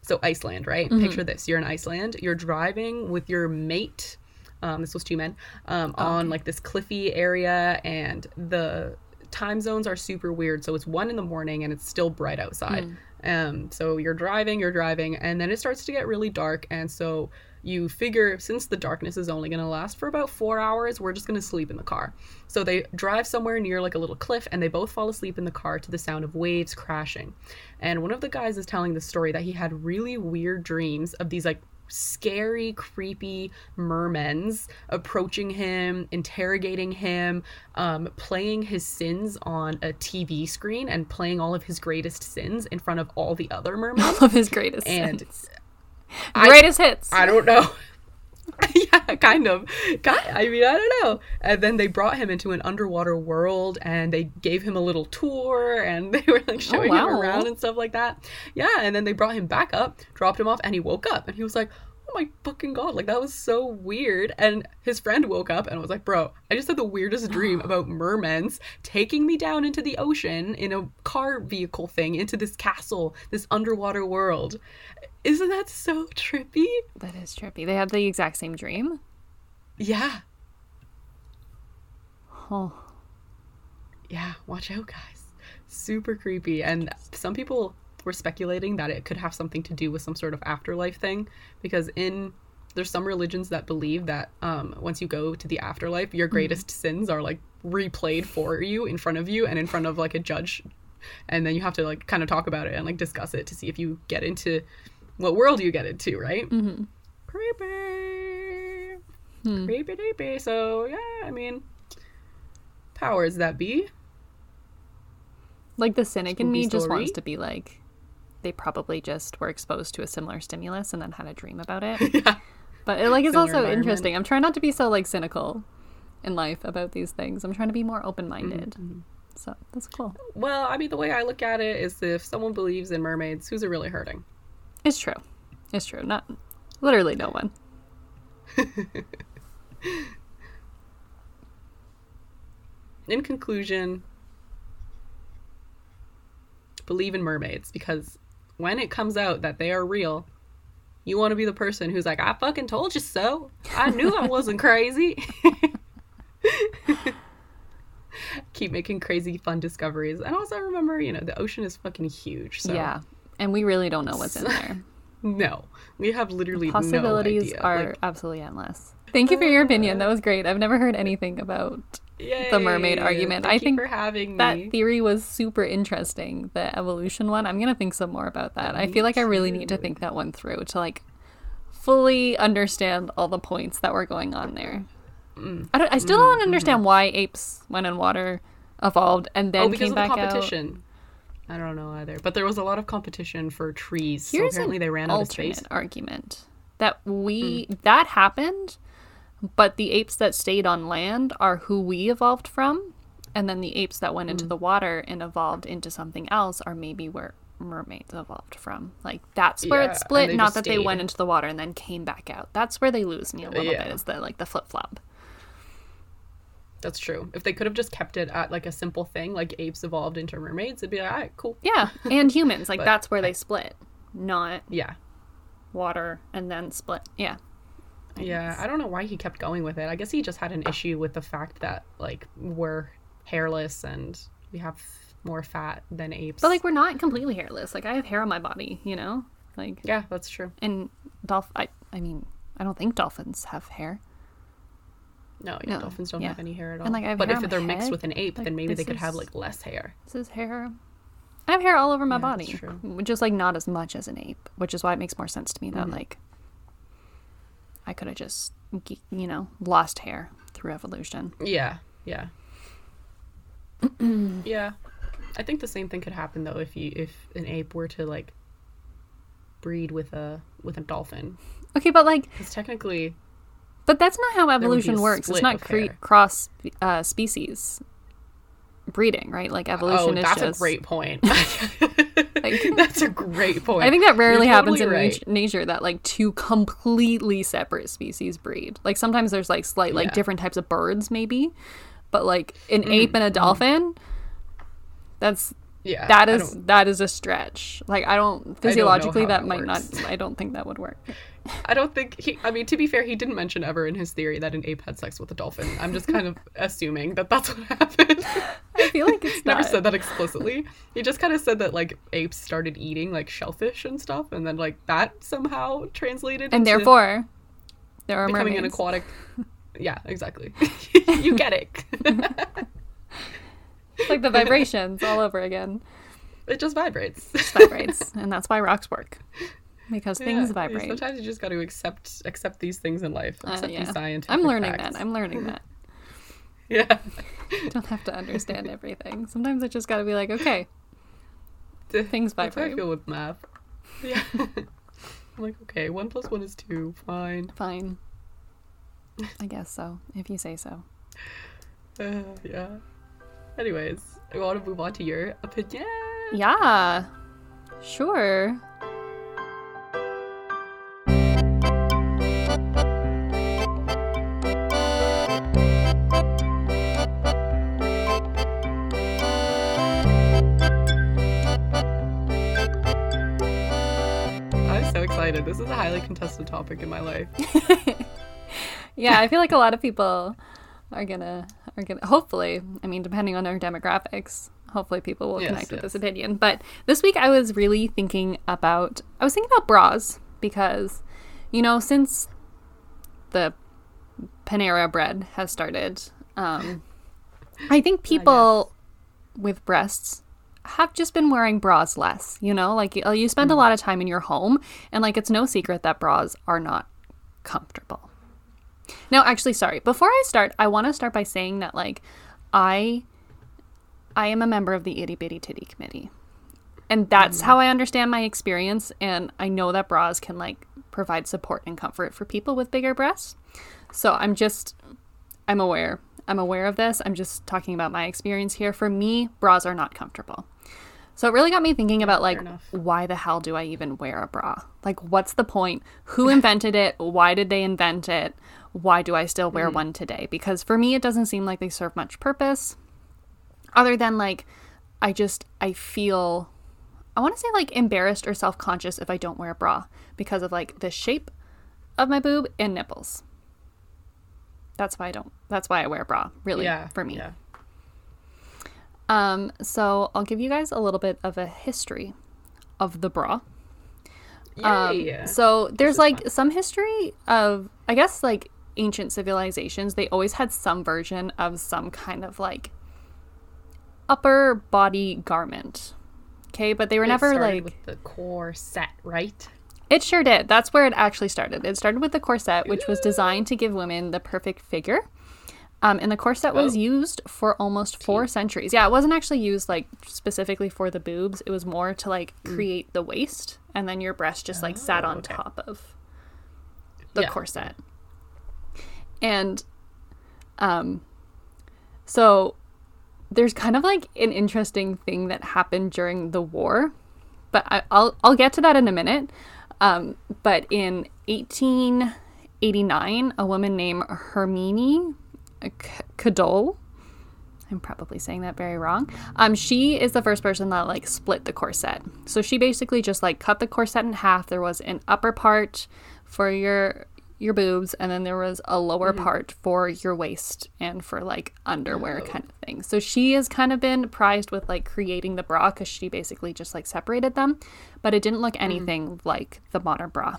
So Iceland, right? Mm-hmm. Picture this. You're in Iceland. You're driving with your mate. Um, this was two men um, on like this cliffy area, and the time zones are super weird. So it's one in the morning and it's still bright outside. Um, so you're driving, you're driving, and then it starts to get really dark. And so you figure since the darkness is only going to last for about four hours, we're just going to sleep in the car. So they drive somewhere near like a little cliff and they both fall asleep in the car to the sound of waves crashing. And one of the guys is telling the story that he had really weird dreams of these like scary, creepy mermens approaching him, interrogating him, um, playing his sins on a TV screen and playing all of his greatest sins in front of all the other mermen. All of his greatest And hits. I- greatest hits. I don't know. (laughs) yeah, kind of. I mean, I don't know. And then they brought him into an underwater world and they gave him a little tour and (laughs) they were like oh, showing him wow. around and stuff like that. Yeah, and then they brought him back up, dropped him off, and he woke up and he was like, Oh my fucking god, like that was so weird. And his friend woke up and was like, Bro, I just had the weirdest dream (gasps) about mermens taking me down into the ocean in a car vehicle thing into this castle, this underwater world. Isn't that so trippy? that is trippy. They had the exact same dream. Yeah. Oh, Yeah, watch out, guys. Super creepy. And some people were speculating that it could have something to do with some sort of afterlife thing because in there's some religions that believe that um, once you go to the afterlife, your greatest sins are like replayed for you in front of you and in front of like a judge, and then you have to like kind of talk about it and like discuss it to see if you get into what world you get into, right? Mm-hmm. Creepy, Hmm. creepy, creepy. So yeah, I mean, powers that be. like the cynic in me Spooky just wants to be like, they probably just were exposed to a similar stimulus and then had a dream about it. (laughs) yeah. But it, like, it's also interesting. I'm trying not to be so like cynical in life about these things. I'm trying to be more open minded. Mm-hmm. So that's cool. Well, I mean, the way I look at it is if someone believes in mermaids, who's it really hurting? It's true. It's true. Not literally no one. (laughs) In conclusion, believe in mermaids because when it comes out that they are real, you want to be the person who's like, I fucking told you so. I knew I (laughs) wasn't crazy. (laughs) Keep making crazy fun discoveries. And also remember, you know, the ocean is fucking huge. So Yeah. And we really don't know what's in (laughs) there. no. We have literally Possibilities no idea. are Like, absolutely endless. Thank you for your opinion. That was great. I've never heard anything about the mermaid argument. Thank I you think for having that me. theory was super interesting. The evolution one. I'm gonna think some more about that. I feel like I really need to think that one through to like fully understand all the points that were going on there. Mm. I don't. I still don't understand why apes went in water, evolved, and then oh, came the back out. I don't know either, but there was a lot of competition for trees. Here's so apparently they ran out of space. argument that we Hmm. that happened, but the apes that stayed on land are who we evolved from, and then the apes that went Hmm. into the water and evolved into something else are maybe where mermaids evolved from. Like that's where Yeah, it split, not that they went into the water and then came back out. That's where they lose me a little Yeah. bit. Is the like the flip flop. That's true. If they could have just kept it at like a simple thing, like apes evolved into mermaids, it'd be like, all right, cool. Yeah, and (laughs) humans like But- that's where they split, not Yeah. water and then split. Yeah. Yeah. I don't know why he kept going with it. I guess he just had an issue with the fact that like we're hairless and we have more fat than apes. But like we're not completely hairless. Like I have hair on my body, you know? Like yeah, that's true. and dolph I I mean, I don't think dolphins have hair. No, yeah, No, dolphins don't yeah. have any hair at all. And, like, but if they're mixed with an ape, like, then maybe they could have like less hair. This is hair. I have hair all over my Yeah, body, true. just like not as much as an ape, which is why it makes more sense to me that Mhm. like I could have just you know lost hair through evolution. Yeah, yeah, (clears throat) yeah. I think the same thing could happen though if you if an ape were to like breed with a with a dolphin, Okay, but like, because technically, but that's not how evolution works. It's not cre- cross uh, species breeding, right? Like evolution oh, is that's just. a great point. (laughs) that's a great point. I think that rarely You're happens in totally nat- nature that like two completely separate species breed. Like sometimes there's like slight like Yeah. different types of birds maybe, but like an Mm-hmm. ape and a dolphin, that's Yeah, that I is don't- that is a stretch. Like I don't physiologically how that that might not. I don't think that would work. (laughs) I don't think he. I mean, to be fair, he didn't mention ever in his theory that an ape had sex with a dolphin. I'm just kind of (laughs) assuming that that's what happened. I feel like it's He (laughs) never said that explicitly. He just kind of said that like apes started eating like shellfish and stuff, and then like that somehow translated and into therefore, there are becoming an aquatic. (laughs) Yeah, exactly. you get it. It's like the vibrations all over again. it just vibrates. It vibrates, and that's why rocks work because Yeah, things vibrate. Sometimes you just got to accept accept these things in life. Uh, yeah. these scientific. I'm learning facts. that. I'm learning that. (laughs) Yeah. (laughs) don't have to understand everything. Sometimes I just got to be like, okay, (laughs) Things That's how I vibrate. feel with math. Yeah. I'm like, okay, one plus one is two. Fine. fine. I guess so, if you say so. Uh, yeah. Anyways, I want to move on to your opinion. Yeah, sure. Excited. This is a highly contested topic in my life. (laughs) Yeah, I feel like a lot of people are gonna are gonna hopefully. I mean, depending on their demographics, hopefully people will Yes, connect with this opinion. But this week, I was really thinking about. I was thinking about bras because, you know, since the Panera bread has started, um, I think people with breasts have just been wearing bras less. You know, like you uh, you spend a mm-hmm. lot of time in your home, and like it's no secret that bras are not comfortable. Now, actually, sorry. Before I start, I want to start by saying that like I I am a member of the itty bitty titty committee. And that's mm. how I understand my experience and I know that bras can like provide support and comfort for people with bigger breasts. So I'm just I'm aware. I'm aware of this. I'm just talking about my experience here. For me, bras are not comfortable. So it really got me thinking about like why the hell do I even wear a bra? Like what's the point? Who invented it? Why did they invent it? Why do I still wear mm. one today? Because for me it doesn't seem like they serve much purpose other than like I just I feel I want to say like embarrassed or self-conscious if I don't wear a bra because of like the shape of my boob and nipples. That's why I don't. That's why I wear a bra, really, Yeah. for me. Yeah. Um, so I'll give you guys a little bit of a history of the bra. Um, so there's like some history of, I guess, like ancient civilizations. They always had some version of some kind of like upper body garment. Okay, but they were It never like with the corset, right? it sure did. That's where it actually started. It started with the corset, which was designed to give women the perfect figure. Um, and the corset was Oh. used for almost four centuries. Yeah, it wasn't actually used like specifically for the boobs. It was more to like create the waist, and then your breast just like sat Mm. Oh, on okay. top of the Yeah. corset. And um, so there's kind of like an interesting thing that happened during the war, but I, I'll I'll get to that in a minute. Um, but in 1889, a woman named Hermione K- Cadolle, I'm probably saying that very wrong. Um, she is the first person that like split the corset. So she basically just like cut the corset in half. There was an upper part for your your boobs, and then there was a lower part for your waist and for like underwear kind of thing. So she has kind of been prized with like creating the bra because she basically just like separated them, but it didn't look anything like the modern bra.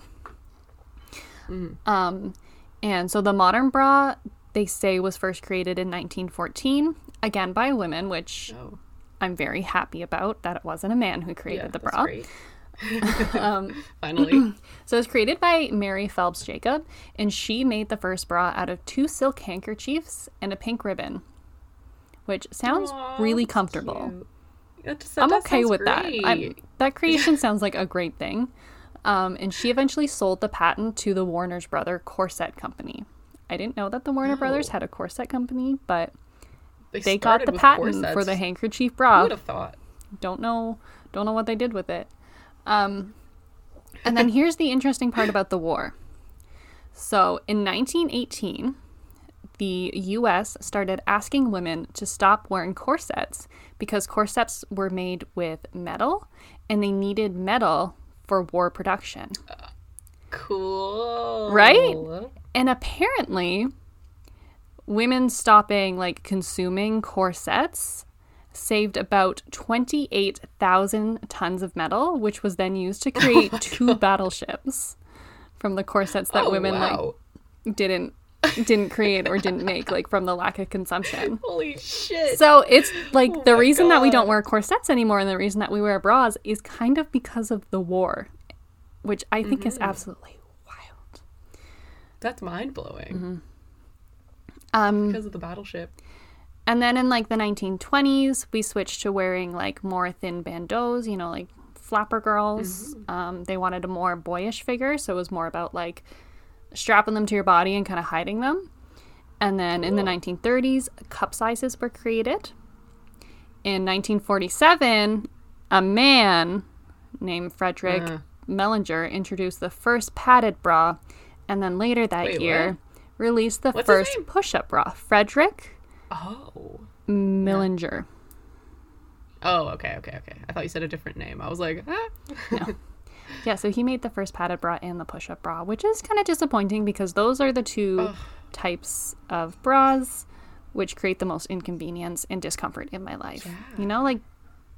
Um, and so the modern bra they say was first created in 1914, again by women, which Oh, I'm very happy about that it wasn't a man who created yeah, the that's bra. great. (laughs) (laughs) Um, Finally. (clears throat) So it was created by Mary Phelps Jacob, and she made the first bra out of two silk handkerchiefs and a pink ribbon, which sounds Aw, really comfortable. cute. That I'm okay with that. I'm, that (laughs) creation sounds like a great thing. Um, and she eventually sold the patent to the Warner's Brother Corset Company. I didn't know that the Warner Brothers had a corset company, but they got the patent for the handkerchief Who bra. would have thought? don't know don't know what they did with it um (laughs) and then here's the interesting part about the war so in 1918 the US started asking women to stop wearing corsets because corsets were made with metal and they needed metal for war production Cool. Right? And apparently women stopping like consuming corsets saved about 28,000 tons of metal which was then used to create (laughs) two battleships from the corsets that Oh, women wow. like didn't didn't create or didn't make like from the lack of consumption (laughs) Holy shit. so it's like Oh the reason that we don't wear corsets anymore and the reason that we wear bras is kind of because of the war which i think Mm-hmm. is absolutely That's mind blowing. um Because of the battleship. And then in like the 1920s, we switched to wearing like more thin bandeaus, you know, like flapper girls. Um, they wanted a more boyish figure, so it was more about like strapping them to your body and kind of hiding them. And then in the 1930s, cup sizes were created. In 1947, a man named Frederick Uh. Mellinger introduced the first padded bra, and then later that Wait, year released the What's first push-up bra. Frederick Oh. Mellinger. Oh, okay, okay, okay. I thought you said a different name. I was like, ah. (laughs) Yeah, so he made the first padded bra and the push up bra, which is kind of disappointing because those are the two types of bras which create the most inconvenience and discomfort in my life. You know, like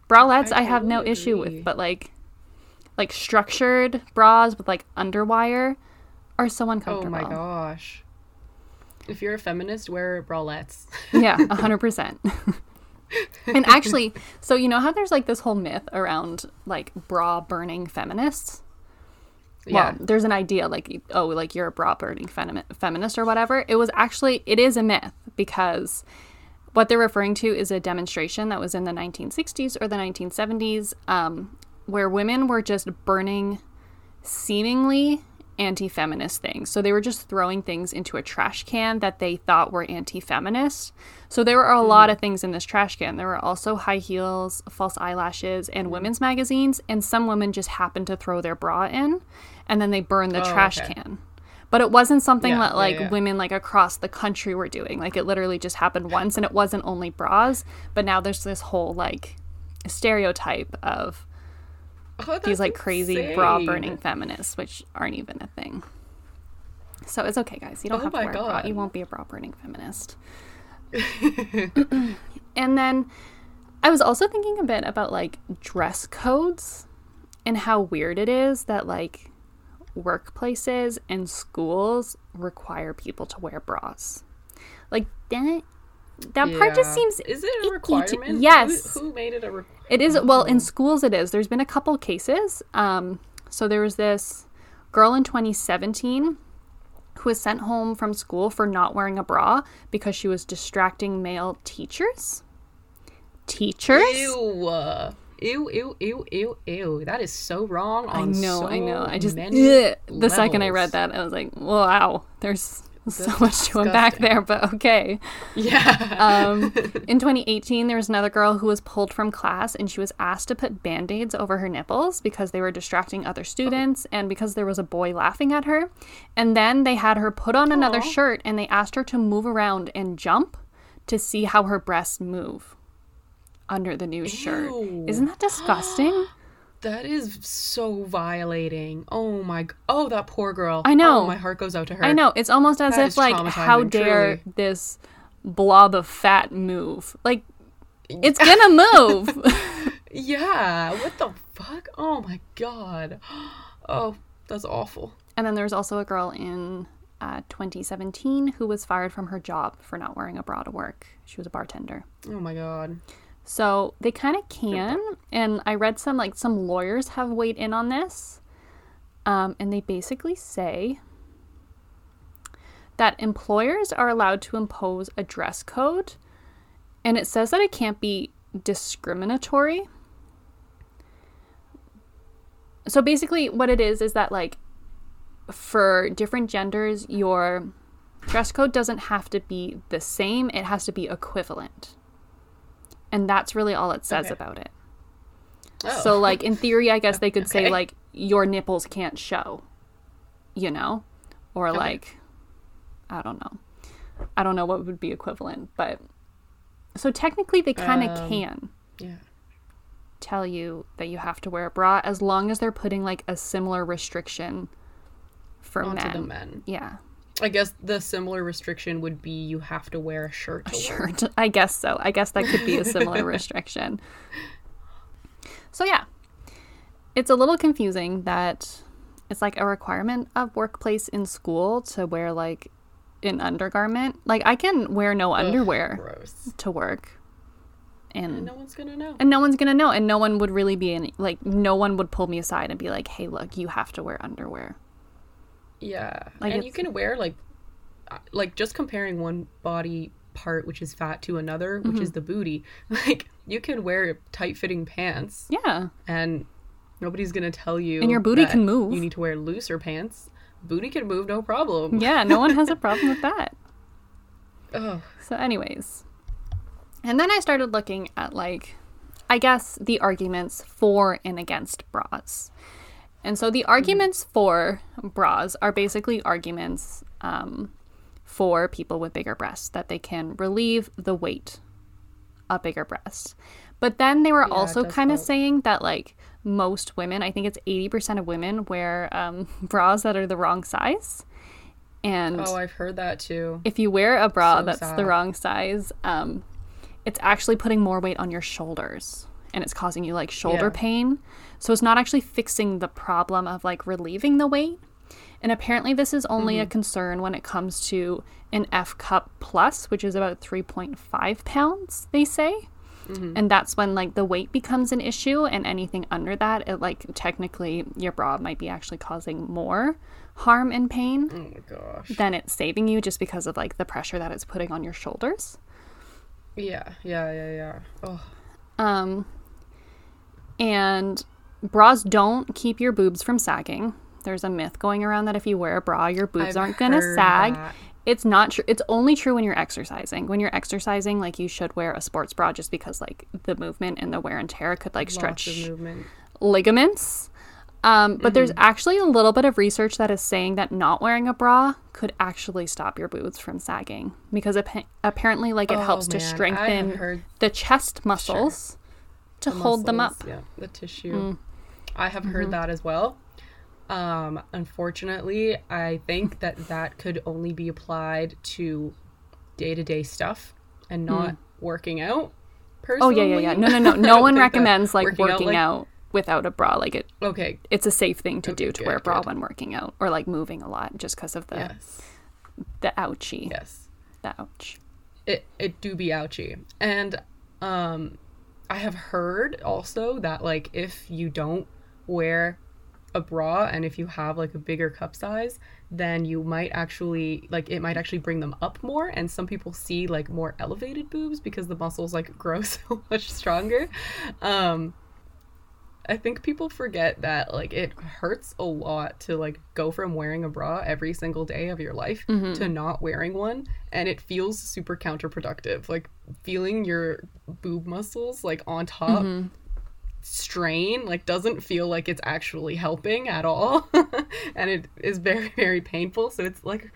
bralettes I, I have no issue agree. with, but like like structured bras with like underwire are so uncomfortable. oh my gosh. If you're a feminist, wear bralettes. Yeah, a (laughs) hundred percent. And actually, so you know how there's like this whole myth around like bra burning feminists? yeah. well, there's an idea like, oh, like you're a bra burning femi- feminist or whatever. It was actually, it is a myth because what they're referring to is a demonstration that was in the 1960s or the 1970s um, where women were just burning seemingly anti feminist things. So they were just throwing things into a trash can that they thought were anti feminist. So there were a hmm. lot of things in this trash can. There were also high heels, false eyelashes, and hmm. women's magazines. And some women just happened to throw their bra in and then they burned the Oh, trash okay. can. But it wasn't something Yeah, that yeah, like yeah. women like across the country were doing. Like it literally just happened once and it wasn't only bras, but now there's this whole like stereotype of Oh, these like crazy bra burning feminists, which aren't even a thing. So it's okay, guys. You don't Oh have to wear a bra. You won't be a bra burning feminist. (laughs) and then I was also thinking a bit about like dress codes and how weird it is that like workplaces and schools require people to wear bras. Like that that part just seems Is it a to- requirement? yes. Who, who made it a requirement? it is well in schools. It is. There's been a couple cases. Um, so there was this girl in 2017 who was sent home from school for not wearing a bra because she was distracting male teachers. Teachers. Ew. Ew, ew, ew, ew, ew. That is so wrong. I know. I know. so I just the second I read that, I was like, wow. There's so much to unpack disgusting. there, but okay. Yeah. Um, (laughs) in 2018, there was another girl who was pulled from class and she was asked to put band aids over her nipples because they were distracting other students and because there was a boy laughing at her. And then they had her put on another shirt and they asked her to move around and jump to see how her breasts move under the new shirt. Isn't that disgusting? (gasps) that is so violating. Oh my. Oh, that poor girl. I know. Oh, my heart goes out to her. I know. It's almost as That if, like, how dare truly. this blob of fat move? Like, it's gonna (laughs) move. Yeah. What the fuck? Oh my god. (gasps) Oh, that's awful. And then there's also a girl in uh, 2017 who was fired from her job for not wearing a bra to work. She was a bartender. Oh my god. So they kind of can, and I read some like some lawyers have weighed in on this, um, and they basically say that employers are allowed to impose a dress code, and it says that it can't be discriminatory. So basically, what it is is that like for different genders, your dress code doesn't have to be the same; it has to be equivalent. And that's really all it says Okay. about it. Oh. So, like, in theory, I guess they could say, like, your nipples can't show, you know? Or, Okay. like, I don't know. I don't know what would be equivalent, but. So, technically, they kind of Um, can yeah. tell you that you have to wear a bra as long as they're putting, like, a similar restriction for men. the men. Yeah. I guess the similar restriction would be you have to wear a shirt. Work. Sure. (laughs) I guess so. I guess that could be a (laughs) similar restriction. So, yeah. It's a little confusing that it's like a requirement of workplace in school to wear like an undergarment. Like, I can wear no underwear Gross. to work. And No one's gonna know. and no one's gonna know, and no one would really be in like no one would pull me aside and be like, "Hey, look, you have to wear underwear." Yeah, Like, and you can wear like, uh, like just comparing one body part which is fat to another, which Mm-hmm. is the booty. (laughs) Like you can wear tight-fitting pants, Yeah, and nobody's gonna tell you. And your booty can move. You need to wear looser pants. Booty can move, no problem. yeah, no one has a (laughs) problem with that. Oh. So, anyways, and then I started looking at like, I guess the arguments for and against bras. And so the arguments for bras are basically arguments um, for people with bigger breasts that they can relieve the weight of bigger breasts. But then they were Yeah, also kind of saying that like most women, I think it's 80% of women wear um, (laughs) bras that are the wrong size. And Oh, I've heard that too. if you wear a bra So that's sad. the wrong size, um, it's actually putting more weight on your shoulders and it's causing you like shoulder Yeah. pain. So it's not actually fixing the problem of like relieving the weight. And apparently, this is only Mm-hmm. a concern when it comes to an F cup plus, which is about 3.5 pounds, they say. Mm-hmm. And that's when like the weight becomes an issue, and anything under that, it like technically your bra might be actually causing more harm and pain Oh my gosh. than it's saving you just because of like the pressure that it's putting on your shoulders. Yeah, yeah, yeah, yeah. Oh, Um, and bras don't keep your boobs from sagging. There's a myth going around that if you wear a bra, your boobs I've aren't gonna sag. that. It's not true. It's only true when you're exercising. When you're exercising, like you should wear a sports bra just because like the movement and the wear and tear could like lots stretch ligaments. Um, but there's Mm-hmm. actually a little bit of research that is saying that not wearing a bra could actually stop your boobs from sagging because appa- apparently, like it Oh, helps to man, have strengthen the chest muscles to hold them up. Mm. Yeah, the tissue. I have heard that as well. Um, unfortunately, I think that that could only be applied to day to day stuff and not working out. Mm. Oh yeah, yeah, yeah. No, no, no. No (laughs) one recommends like working, out, like- without a bra. Like it, Okay. it's a safe thing to Okay, do to good, wear a bra good. when working out or like moving a lot, just because of the Yes. the ouchie, Yes. the ouch. it it do be ouchy and um i have heard also that like if you don't wear a bra and if you have like a bigger cup size then you might actually like it might actually bring them up more. And some people see like more elevated boobs because the muscles like (laughs) grow so much stronger. Um I think people forget that like it hurts a lot to like go from wearing a bra every single day of your life mm-hmm. to not wearing one and it feels super counterproductive. Like feeling your boob muscles like on top mm-hmm. strain like doesn't feel like it's actually helping at all (laughs) and it is very very painful so it's like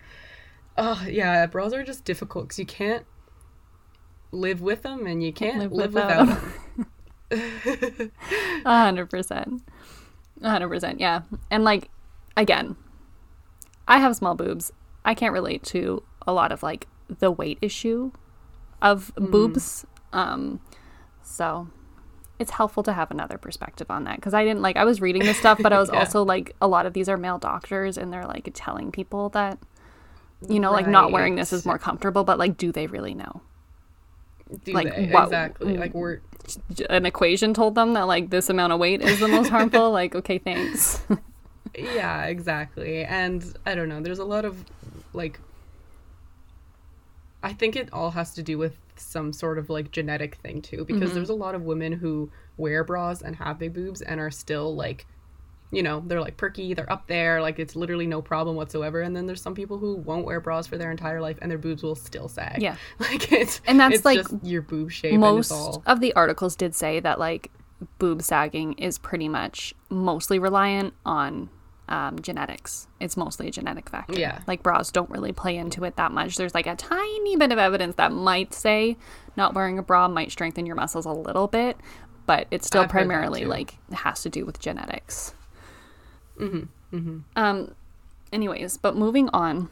oh yeah bras are just difficult because you can't live with them and you can't live live, without without, 'em. them (laughs) (laughs) (laughs) A hundred percent. A hundred percent, yeah. And like again, I have small boobs. I can't relate to a lot of like the weight issue of boobs. Um so it's helpful to have another perspective on that because I didn't like I was reading this stuff, but I (laughs) was Yeah. also like a lot of these are male doctors and they're like telling people that you know, like not wearing this is more comfortable, but like, do they really know? Do Like, they? what- exactly. Like we're An equation told them that like this amount of weight is the most (laughs) harmful. like, okay, thanks. yeah, exactly. And I don't know. There's a lot of like. I think it all has to do with some sort of like genetic thing too, because Mm-hmm. there's a lot of women who wear bras and have big boobs and are still like, you know, they're like perky, they're up there, like it's literally no problem whatsoever. And then there's some people who won't wear bras for their entire life and their boobs will still sag. Yeah. (laughs) like it's And that's, it's like, just your boob shape. and most all of the articles did say that like boob sagging is pretty much mostly reliant on um, genetics. It's mostly a genetic factor. Yeah. Like bras don't really play into it that much. There's like a tiny bit of evidence that might say not wearing a bra might strengthen your muscles a little bit, but it's still I've primarily like has to do with genetics. Mm-hmm. Um. Anyways, but moving on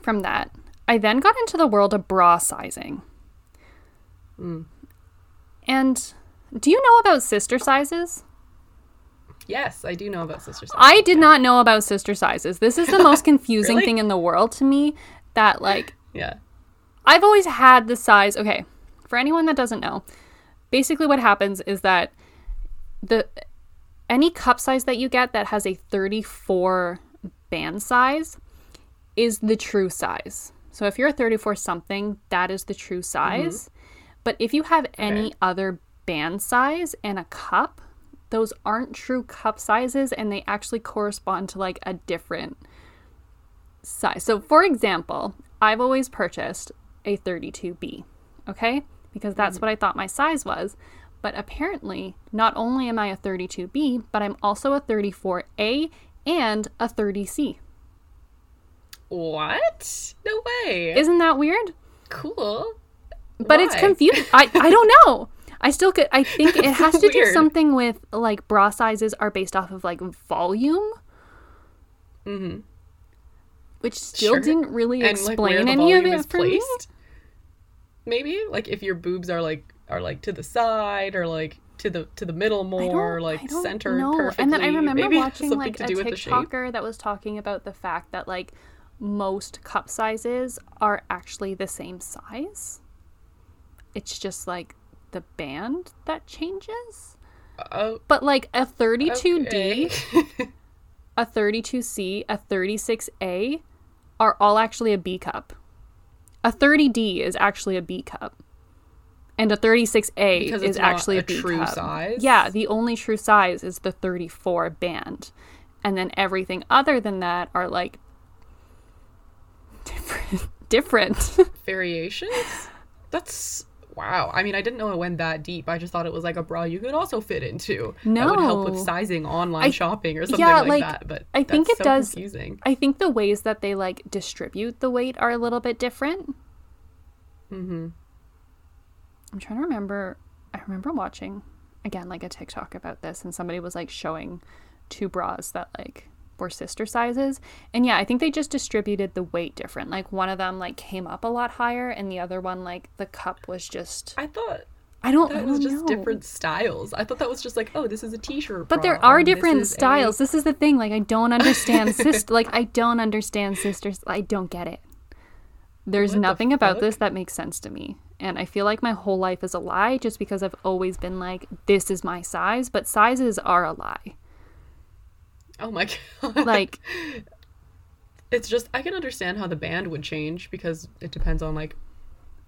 from that, I then got into the world of bra sizing. And do you know about sister sizes? Yes, I do know about sister sizes. I did not know about sister sizes. This is the most (laughs) confusing Really? thing in the world to me that like Yeah. I've always had the size. Okay, for anyone that doesn't know, basically what happens is that the any cup size that you get that has a 34 band size is the true size. So if you're a 34 something, that is the true size. Mm-hmm. But if you have any other band size and a cup, those aren't true cup sizes and they actually correspond to like a different size. So, for example, I've always purchased a 32B, okay? Because that's mm-hmm. what I thought my size was. But apparently, not only am I a 32B, but I'm also a 34A and a 30C. What? No way. Isn't that weird? cool. But it's confusing. I, I don't (laughs) know. I still could. I think it has to do something with like bra sizes are based off of like volume. Mm-hmm. Which still Sure. didn't really And like explain the any of it for me. Maybe like if your boobs are like are like to the side or like to the to the middle more, like I don't centered know. perfectly. And then I remember Maybe watching like to a. TikToker that was talking about the fact that like most cup sizes are actually the same size. It's just like the band that changes. Oh, But like a 32D, okay. (laughs) a 32C, a 36A are all actually a B cup. A 30D is actually a B cup. And a 36A Because is actually a, B true cup. size? Yeah, the only true size is the 34 band. And then everything other than that are like different (laughs) different. (laughs) variations. That's wow. I mean, I didn't know it went that deep. I just thought it was like a bra you could also fit into. that would help with sizing online I- shopping or something yeah, like, like, that. But I think it so does- Confusing. I think the ways that they like distribute the weight are a little bit different. Mm-hmm. I'm trying to remember. I remember watching again like a TikTok about this, and somebody was like showing two bras that like were sister sizes, and yeah, I think they just distributed the weight different. Like one of them like came up a lot higher, and the other one like the cup was just. I thought I don't. I that was don't just know. different styles. I thought that was just like, oh, this is a t-shirt. But there are and this different a- styles. This is the thing. Like I don't understand (laughs) sister. like I don't understand sisters. I don't get it. There's What the nothing about this that makes sense to me. And I feel like my whole life is a lie just because I've always been like, this is my size, but sizes are a lie. Oh my god. Like, (laughs) it's just I can understand how the band would change because it depends on like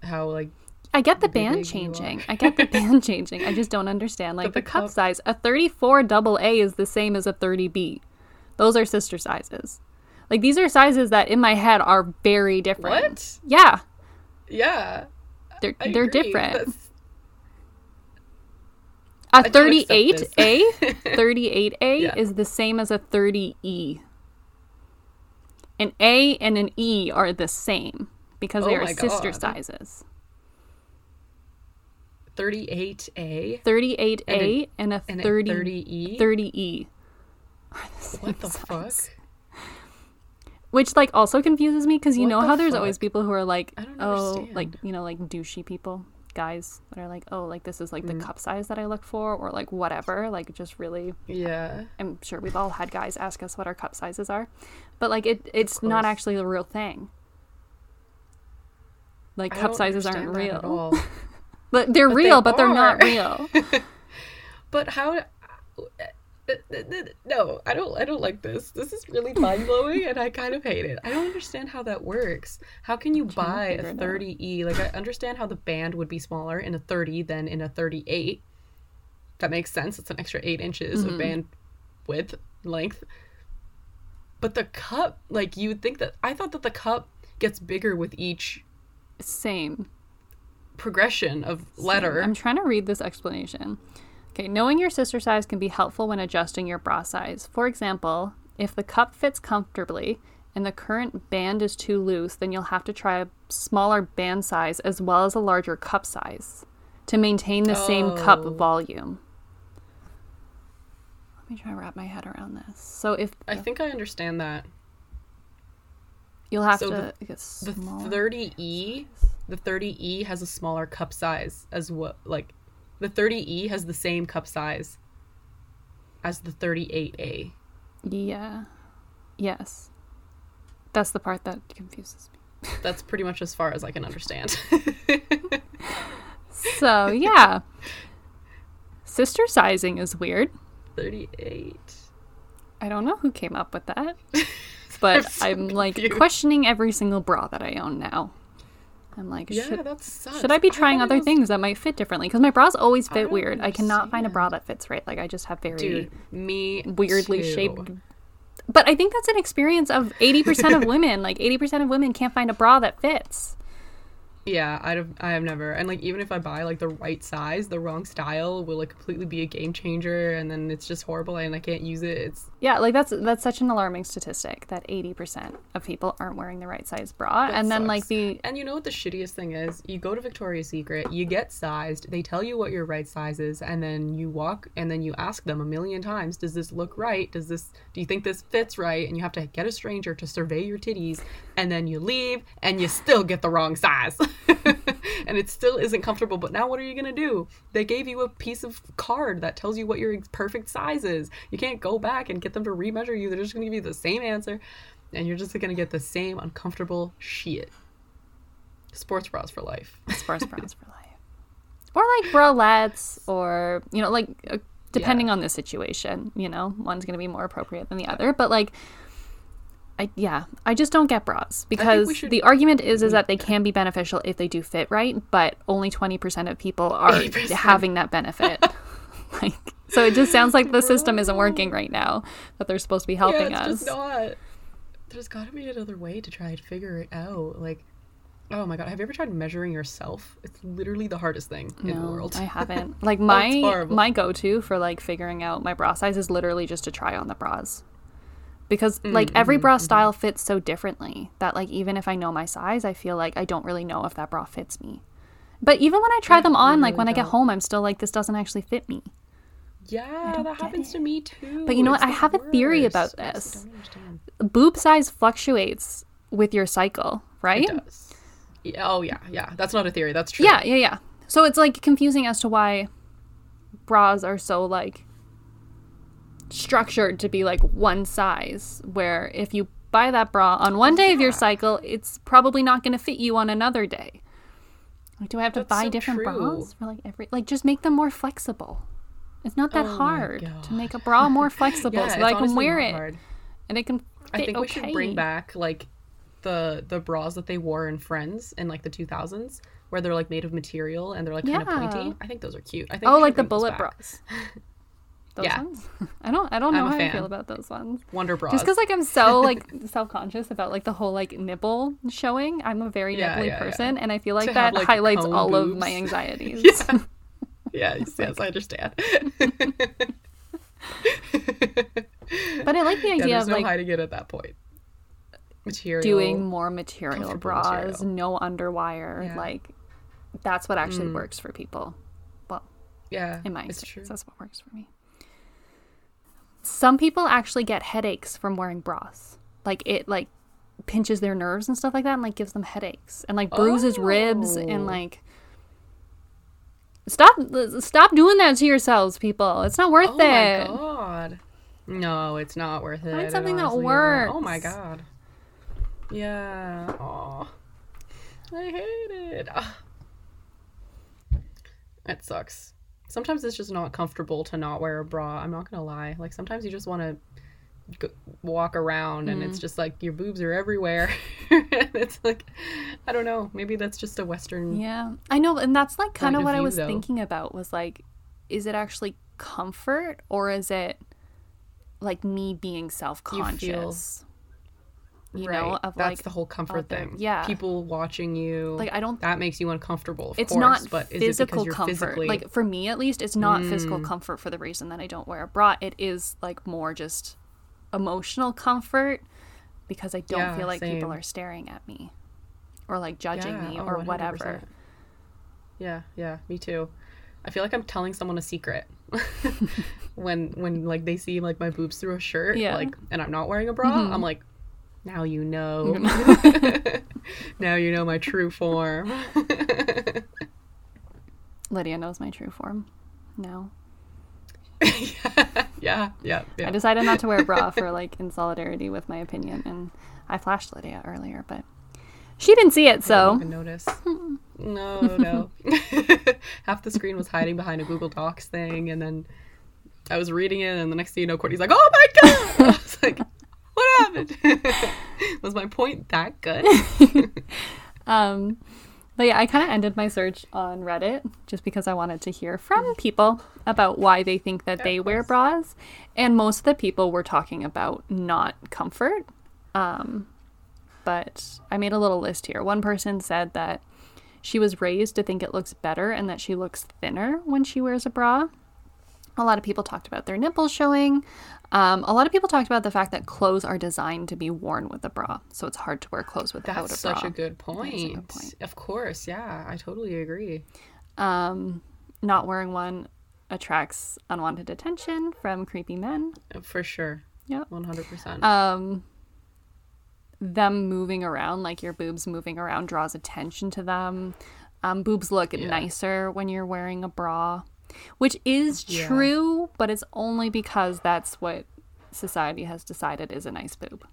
how like I get the band changing. I get the band (laughs) changing. I just don't understand. Like, But the, the cup cup- size, a 34 double A is the same as a 30B. Those are sister sizes. Like, these are sizes that in my head are very different. what? Yeah, Yeah. They're, I they're agree. different. That's- A 38A, 38A (laughs) Yeah. is the same as a 30E. An A and an E are the same because they Oh are sister God. sizes. 38A 38A and a and 30, a 30E. 30E. what the fuck? Which like also confuses me because you What know the how there's fuck? always people who are like, oh, understand. like you know, like douchey people. guys that are like, oh, like this is like Mm. the cup size that I look for, or like whatever. Like just really, Yeah. I'm sure we've all had guys ask us what our cup sizes are, but like it, it's not actually the real thing. Like I cup sizes aren't real, (laughs) but they're But they real, but they're not real. (laughs) But how? No, I don't. I don't like this. This is really (laughs) mind blowing, and I kind of hate it. I don't understand how that works. How can you buy a 30e? Like, I understand how the band would be smaller in a 30 than in a 38. That makes sense. It's an extra eight inches Mm-hmm. of band width length. But the cup, like, you would think that. I thought that the cup gets bigger with each Same. progression of letter. I'm trying to read this explanation. Okay, knowing your sister size can be helpful when adjusting your bra size. For example, if the cup fits comfortably and the current band is too loose, then you'll have to try a smaller band size as well as a larger cup size to maintain the same cup Oh. volume. Let me try to wrap my head around this. So if I think I understand that. you'll have so to get The 30E, the 30E has a smaller cup size as what like the 30E has the same cup size as the 38A. yeah. Yes. That's the part that confuses me. (laughs) That's pretty much as far as I can understand. (laughs) So, yeah. Sister sizing is weird. 38. I don't know who came up with that. (laughs) But so I'm like questioning every single bra that I own now. I'm like, Yeah, should, should I be trying it other was- things that might fit differently? Because my bras always fit don't weird. I cannot find a bra that fits right. Like, I just have very Dude, me weirdly too. shaped. But I think that's an experience of 80% of (laughs) women. Like, 80% of women can't find a bra that fits. Yeah, I'd have, I have never. And like even if I buy like the right size, the wrong style will like completely be a game changer and then it's just horrible and I can't use it. It's Yeah, like that's that's such an alarming statistic that 80% of people aren't wearing the right size bra. That and then like the And you know what the shittiest thing is? You go to Victoria's Secret, you get sized, they tell you what your right size is, and then you walk and then you ask them a million times, does this look right? Does this do you think this fits right? And you have to get a stranger to survey your titties, and then you leave and you still get the wrong size. (laughs) (laughs) and it still isn't comfortable, but now what are you going to do? They gave you a piece of card that tells you what your perfect size is. You can't go back and get them to remeasure you. They're just going to give you the same answer and you're just going to get the same uncomfortable shit. Sports bras for life. (laughs) sports bras for life. Or like bralettes or, you know, like uh, depending on the situation, you know, one's going to be more appropriate than the other, but like I yeah, I just don't get bras because should- the argument is is that they can be beneficial if they do fit right, but only 20% of people are 80%. having that benefit. (laughs) like so it just sounds like the system isn't working right now that they're supposed to be helping yeah, us. just not. There's got to be another way to try and figure it out. Like, oh my god, have you ever tried measuring yourself? It's literally the hardest thing in the world. I (laughs) haven't. Like oh, my horrible. my go-to for like figuring out my bra size is literally just to try on the bras. Because Mm, like every mm-hmm, bra style fits so differently that like even if I know my size, I feel like I don't really know if that bra fits me. But even when I try them on, like really when I get home, I'm still like this doesn't actually fit me. yeah, that happens to me too. But you know what? I have a theory about this. don't. Boob size fluctuates with your cycle, right? It does. Yeah, oh yeah, yeah. That's not a theory. That's true. Yeah, yeah, yeah. So it's like confusing as to why bras are so like structured to be like one size, where if you buy that bra on one day of your cycle, it's probably not going to fit you on another day. Like, do I have to That's buy so different true. bras for like every like just make them more flexible? It's not that Oh hard to make a bra more (laughs) flexible Yeah, so that I can wear it hard. and it can I think we should bring back like the the bras that they wore in Friends in like the 2000s, where they're like made of material and they're like kind of pointy. I think those are cute. I think Oh, like the bullet bras. (laughs) Those Yeah. ones? (laughs) I don't I don't know how I feel about those ones. Wonder bras. Just because like I'm so (laughs) like self-conscious about like the whole like nipple showing. I'm a very Yeah, nipply yeah, yeah. person, and I feel like To that have, like, highlights all of my (laughs) anxieties. yeah. Yes, yes, I understand. But I like the idea of no like hiding it at that point. Material. doing more material bras, material. no underwire. Yeah. Like that's what actually Mm. works for people. Well, yeah, in my it's experience, true. that's what works for me. Some people actually get headaches from wearing bras. Like it like pinches their nerves and stuff like that and like gives them headaches and like bruises ribs Oh. and like Stop stop doing that to yourselves, people. It's not worth Oh it. Oh my god. No, it's not worth it. Find something that works. Oh my god. Yeah. Aw. I hate it. It sucks. Sometimes it's just not comfortable to not wear a bra. I'm not gonna lie. Like sometimes you just want to go, walk around and Mm. it's just like your boobs are everywhere. (laughs) and it's like, I don't know. Maybe that's just a Western. Yeah. I know, and that's like kind of what I was though. thinking about was like is it actually comfort or is it like me being self-conscious? You, right. know, of that's like the whole comfort out there- thing. yeah. People watching you. like I don't that makes you uncomfortable. Of it's course, not but is it physical comfort. physically Like for me at least, it's not physical Mm. comfort for the reason that I don't wear a bra. It is like more just emotional comfort because I don't Yeah, feel like people are staring at me or like judging Yeah, me oh, or 100%. whatever. Yeah, yeah, me too. I feel like I'm telling someone a secret (laughs) when when like they see like my boobs through a shirt, Yeah. like, and I'm not wearing a bra. Mhm. I'm like, now you know. (laughs) (laughs) now you know my true form. (laughs) Lydia knows my true form. No. yeah, yeah, yeah. I decided not to wear a bra for like in solidarity with my opinion and I flashed Lydia earlier, but she didn't see it, so I didn't notice. No, no. Half the screen was hiding behind a Google Docs thing, and then I was reading it, and the next thing you know, Courtney's like, "Oh my god!" I was like, "What happened?" (laughs) was my point that good? (laughs) Um, but yeah, I kind of ended my search on Reddit just because I wanted to hear from people about why they think that they wear bras. And most of the people were talking about not comfort. Um, but I made a little list here. One person said that she was raised to think it looks better and that she looks thinner when she wears a bra. A lot of people talked about their nipples showing. Um, a lot of people talked about the fact that clothes are designed to be worn with a bra, so it's hard to wear clothes without That's a bra. That's such a good point. point. Of course, yeah, I totally agree. Um, not wearing one attracts unwanted attention from creepy men. For sure. Yeah. one hundred percent. Um, them moving around, like your boobs moving around, draws attention to them. Um, boobs look Yeah. nicer when you're wearing a bra, which is Yeah. true, but it's only because that's what society has decided is a nice boob.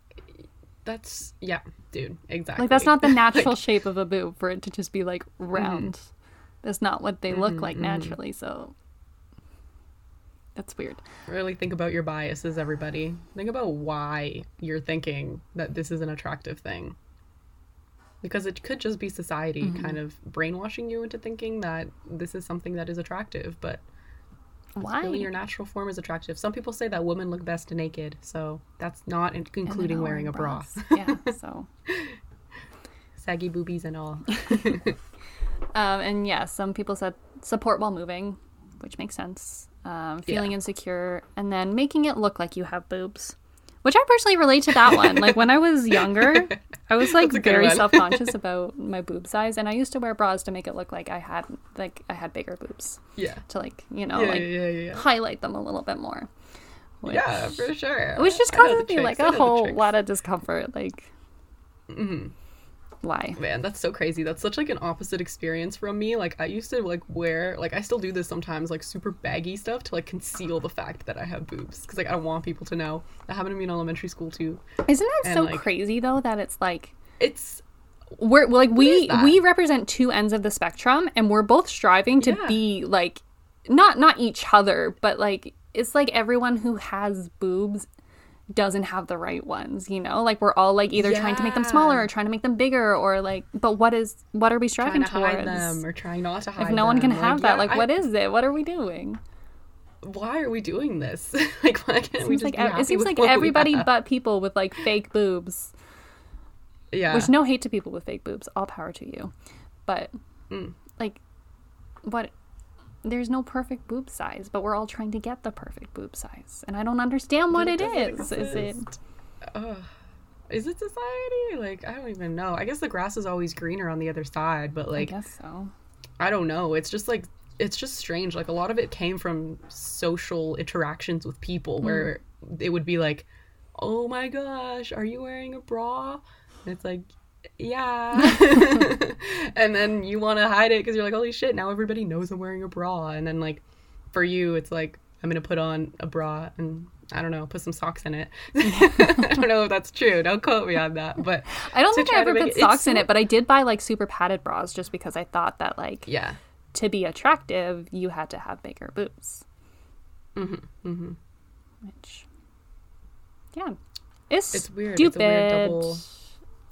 That's yeah, dude. Exactly. Like that's not the (laughs) natural Like, shape of a boob for it to just be like round. That's not what they look Mhm, like mhm. naturally. So that's weird. really think about your biases, everybody. Think about why you're thinking that this is an attractive thing. Because it could just be society Mm-hmm. kind of brainwashing you into thinking that this is something that is attractive, but Why? really your natural form is attractive. Some people say that women look best naked, so that's not in- including wearing a bra. (laughs) yeah. So, (laughs) Saggy boobies and all. (laughs) um, and yeah, some people said support while moving, which makes sense. Um, feeling insecure, and then making it look like you have boobs, which I personally relate to that one. Like when I was younger, (laughs) I was like That's a good very (laughs) self conscious about my boob size, and I used to wear bras to make it look like I had like I had bigger boobs Yeah. to like you know Yeah, like yeah, yeah, highlight them a little bit more. Which, Yeah, for sure. which just causes me like a whole lot of discomfort. Like, Mhm. Why? Man, that's so crazy. That's such like an opposite experience from me. Like I used to like wear like I still do this sometimes like super baggy stuff to like conceal the fact that I have boobs because like I don't want people to know. That happened to me in elementary school too. Isn't that And, so like- crazy though that it's like It's we're like we we represent two ends of the spectrum and we're both striving to Yeah. be like not not each other but like it's like everyone who has boobs doesn't have the right ones you know like we're all like either trying to make them smaller or trying to make them bigger or like but what is what are we striving trying to towards them or trying not to hide if no one can them. have that yeah, like I- what is it what are we doing why are we doing this? (laughs) like why can't we just like it seems like everybody but people with like fake boobs yeah. Which no hate to people with fake boobs, all power to you. But Mm. like what there's no perfect boob size, but we're all trying to get the perfect boob size. And I don't understand what it it is. doesn't Is it. Ugh. Is it society? Like I don't even know. I guess the grass is always greener on the other side, but like I guess so. I don't know. It's just like it's just strange. Like a lot of it came from social interactions with people mm. where it would be like, "Oh my gosh, are you wearing a bra?" And it's like, yeah. (laughs) and then you want to hide it because you're like, holy shit, now everybody knows I'm wearing a bra. And then, like, for you, it's like, I'm going to put on a bra and I don't know, put some socks in it. (laughs) I don't know if that's true. Don't quote me on that. But I don't think I ever put it- socks in so- it, but I did buy like super padded bras just because I thought that like yeah. to be attractive, you had to have bigger boobs. Mm-hmm. Mm-hmm. Which, yeah, it's It's weird. Stupid. It's a weird double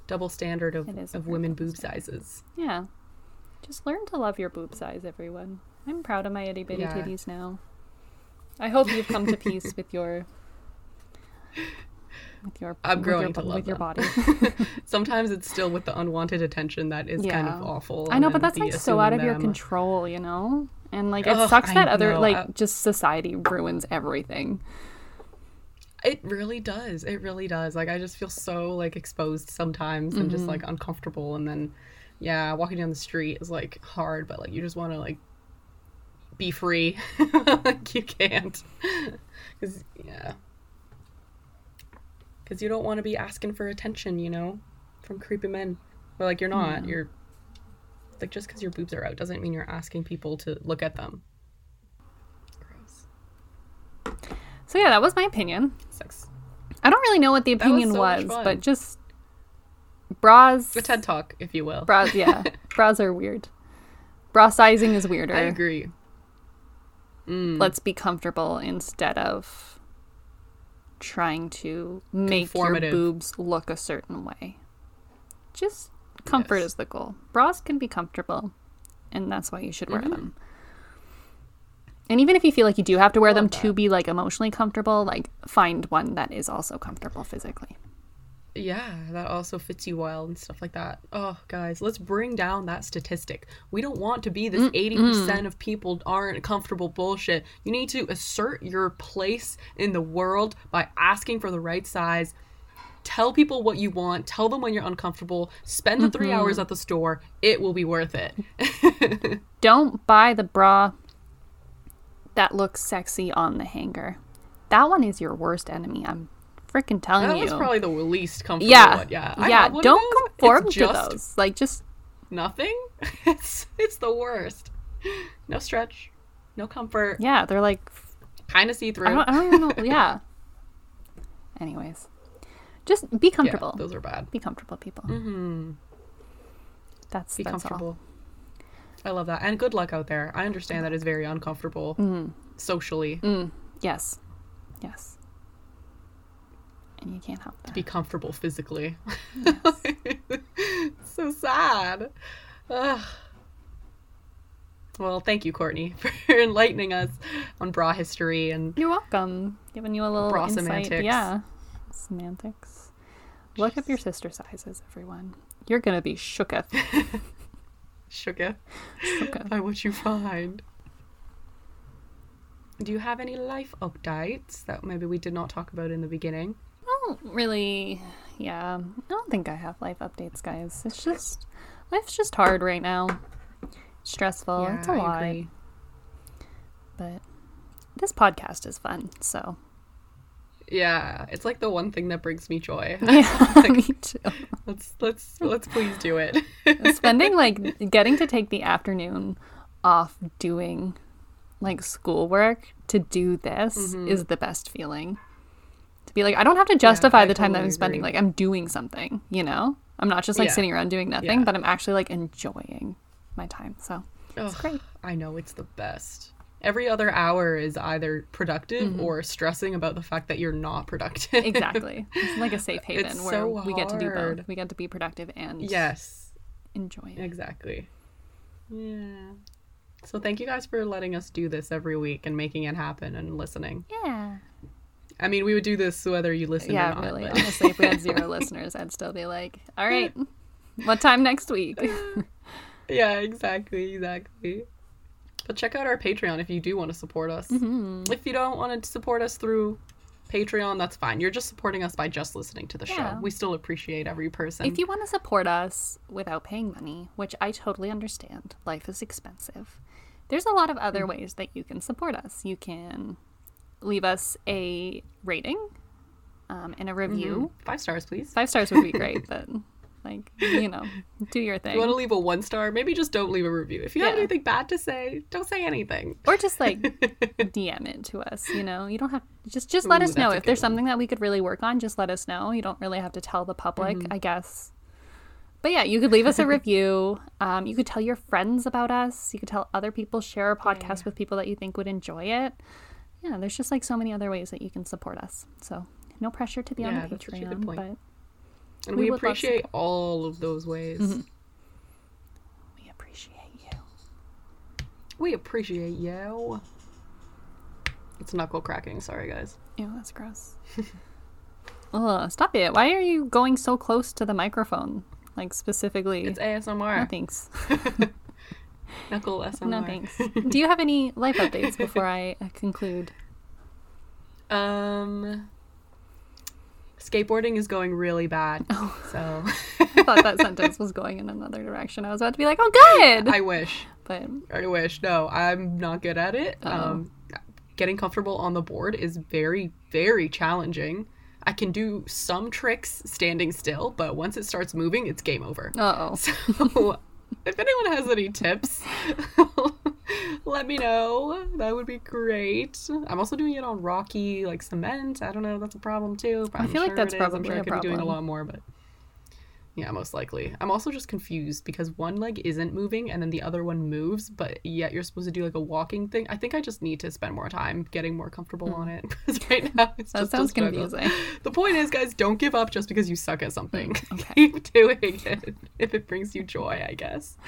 double standard of, It is a of women boob sizes. Yeah, just learn to love your boob size, everyone. I'm proud of my itty bitty Yeah. titties now. I hope you've come to (laughs) peace with your. With your, I'm growing your, to love with your body. (laughs) Sometimes it's still with the unwanted attention that is kind of awful. I know, but that's like so out of your them. control, you know? And like it Ugh, sucks I that other know. like just society ruins everything. It really does. It really does. Like I just feel so like exposed sometimes and just Mm-hmm. like uncomfortable and then yeah, walking down the street is like hard, but like you just want to like be free. (laughs) like you can't. (laughs) Cuz yeah. Cuz you don't want to be asking for attention, you know, from creepy men. But like you're not. You're like just cuz your boobs are out doesn't mean you're asking people to look at them. Gross. So yeah, that was my opinion. Sex. I don't really know what the was opinion so was, much fun. but just bras A TED talk, if you will. bras yeah. (laughs) bras are weird. Bra sizing is weirder. I agree. Mm. Let's be comfortable instead of trying to make your boobs look a certain way. Just comfort Yes. is the goal. Bras can be comfortable, and that's why you should wear Mm-hmm. them. And even if you feel like you do have to wear them Love to be like emotionally comfortable, like find one that is also comfortable physically. Yeah, that also fits you well and stuff like that. Oh, guys, let's bring down that statistic. We don't want to be this 80% of people aren't comfortable bullshit. You need to assert your place in the world by asking for the right size. Tell people what you want. Tell them when you're uncomfortable. Spend the 3 hours mm-hmm. at the store. It will be worth it. (laughs) Don't buy the bra that looks sexy on the hanger. That one is your worst enemy. I'm freaking telling that you. That was probably the least comfortable yeah, one. Yeah. I yeah. have one of Don't conform It's to those. Like, just Nothing? (laughs) It's it's the worst. No stretch. No comfort. yeah, they're like Kind of see through. I don't, I don't even know. Yeah. (laughs) Anyways, just be Yeah, comfortable. those are bad. be comfortable, people. Mm-hmm. That's Be that's comfortable. I love that. And good luck out there. I understand that is very uncomfortable socially. Mm, yes, yes. And you can't help that. to be comfortable physically. (laughs) so sad. Ugh. Well, thank you, Courtney, (laughs) for enlightening us on bra history and You're welcome. Giving you a little Bra insight. semantics. Yeah, semantics. Look up your sister sizes, everyone. You're gonna be shooketh. (laughs) sugar shooketh. by what you find. Do you have any life updates that maybe we did not talk about in the beginning? I don't really. Yeah, I don't think I have life updates, guys. It's just life's just hard right now. Stressful. it's a I lot. agree. But this podcast is fun, so Yeah, it's like the one thing that brings me joy. (laughs) yeah, (laughs) (laughs) me too. let's let's let's please do it. Spending like getting to take the afternoon off doing like schoolwork to do this is the best feeling. To be like, I don't have to justify Mm-hmm. The time that I'm spending. agree. Like I'm doing something, you know. I'm not just like Yeah. sitting around doing nothing, Yeah. but I'm actually like enjoying my time. So It's great. I know it's the best. Every other hour is either productive mm-hmm. or stressing about the fact that you're not productive. exactly, (laughs) it's like a safe haven It's where so we get to do both. We get to be productive and yes, enjoy it. exactly. Yeah. So thank you guys for letting us do this every week and making it happen and listening. Yeah. I mean, we would do this whether you listen or Yeah, not. really. but- Honestly, if we had zero (laughs) listeners, I'd still be like, (laughs) all right, what time next week? yeah, exactly, exactly. But check out our Patreon if you do want to support us. Mm-hmm. If you don't want to support us through Patreon, that's fine. You're just supporting us by just listening to the show. We still appreciate every person. If you want to support us without paying money, which I totally understand, life is expensive. There's a lot of other Mm. ways that you can support us. You can leave us a rating um, and a review. Five stars, please. Five stars would be great, (laughs) but Like, you know, do your If you want to leave a one star, maybe just don't leave a review. If you have anything bad to say, don't say anything. Or just like (laughs) DM it to us, you know. You don't have just just let Ooh, us know if there's one. something that we could really work on, just let us know. You don't really have to tell the public, Mm-hmm. I guess. But yeah, you could leave us a review. (laughs) Um, you could tell your friends about us. You could tell other people, share our podcast with people that you think would enjoy it. Yeah, there's just like so many other ways that you can support us. So no pressure to be on Yeah, the a good Patreon, point. but And We we, appreciate all of those ways. Mm-hmm. we appreciate you. We appreciate you. It's knuckle cracking. Sorry, guys. Ew, that's gross. (laughs) Ugh, stop it. Why are you going so close to the microphone? Like specifically. It's ASMR. no (laughs) thanks. Knuckle SMR. No thanks. Do you have any life updates before I conclude? (laughs) Um, skateboarding is going really bad. Oh. So (laughs) I thought that sentence was going in another direction. I was about to be like, oh, good. I wish. but I wish. No, I'm not good at it. Uh-oh. Um, getting comfortable on the board is very, very challenging. I can do some tricks standing still, but once it starts moving, it's game over. uh oh. (laughs) So, if anyone has any tips, (laughs) let me know. That would be great. I'm also doing it on rocky, like cement. I don't know. That's a problem too. I feel like sure that's is. I'm probably sure a I could be doing a problem. lot more, but yeah, most likely. I'm also just confused because one leg isn't moving and then the other one moves, but yet you're supposed to do like a walking thing. I think I just need to spend more time getting more comfortable on it (laughs) because right now it's Hmm. That just sounds confusing. The point is, guys, don't give up just because you suck at something. (laughs) okay. Keep doing it if it brings you joy, I guess. (laughs)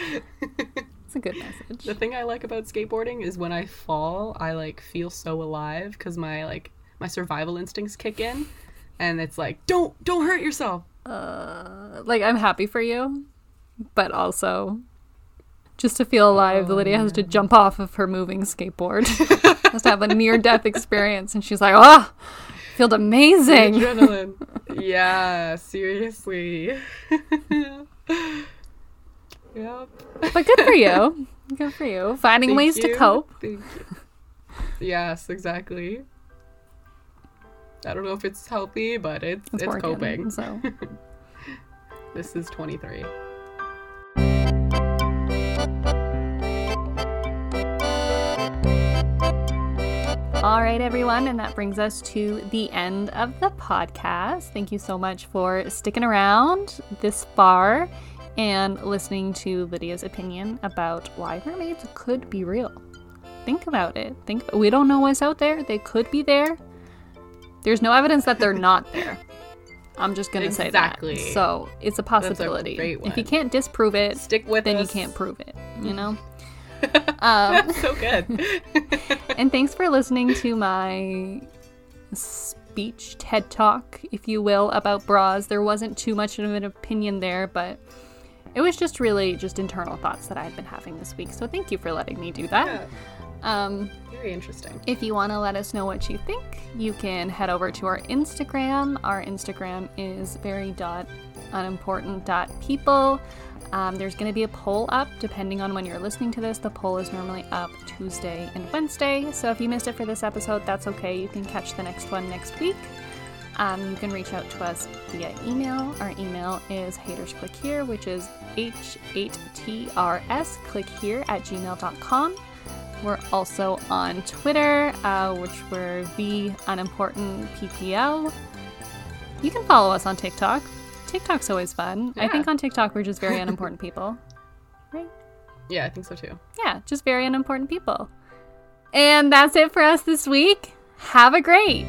It's a good message. The thing I like about skateboarding is when I fall, I like feel so alive because my like my survival instincts kick in, and it's like don't don't hurt yourself. Uh, like, I'm happy for you, but also. Just to feel alive, the lady has to jump off of her moving skateboard. (laughs) has to have a near death experience, and she's like, "Oh, felt amazing." Adrenaline. yeah, seriously. (laughs) yep. But good for you. (laughs) Good for you. Finding Thank ways to cope. Thank you. Yes, exactly. I don't know if it's healthy, but it's It's, it's, working. coping. So (laughs) This is 23. All right, everyone, and that brings us to the end of the podcast. Thank you so much for sticking around this far and listening to Lydia's opinion about why mermaids could be real. Think about it. Think we don't know what's out there. They could be there. There's no evidence that they're not there. I'm just gonna say that. Exactly. So it's a possibility. great If you can't disprove it, Stick with then you can't prove it. You know. (laughs) um, so good. (laughs) and thanks for listening to my speech TED talk, if you will, about bras. There wasn't too much of an opinion there, but it was just really just internal thoughts that I've been having this week. So thank you for letting me do that. Yeah, Um, very interesting. if you want to let us know what you think, you can head over to our Instagram. Our Instagram is very dot unimportant dot people. Um, there's going to be a poll up depending on when you're listening to this. The poll is normally up Tuesday and Wednesday. So if you missed it for this episode, that's okay. You can catch the next one next week. Um, you can reach out to us via email. Our email is hatersclickhere, which is H8TRS click here at gmail.com. We're also on Twitter, uh, which we're the unimportant PPL. You can follow us on TikTok. TikTok's always fun. I think on TikTok we're just very unimportant people. (laughs) Right? Yeah, I think so too. Yeah, just very unimportant people. And that's it for us this week. Have a great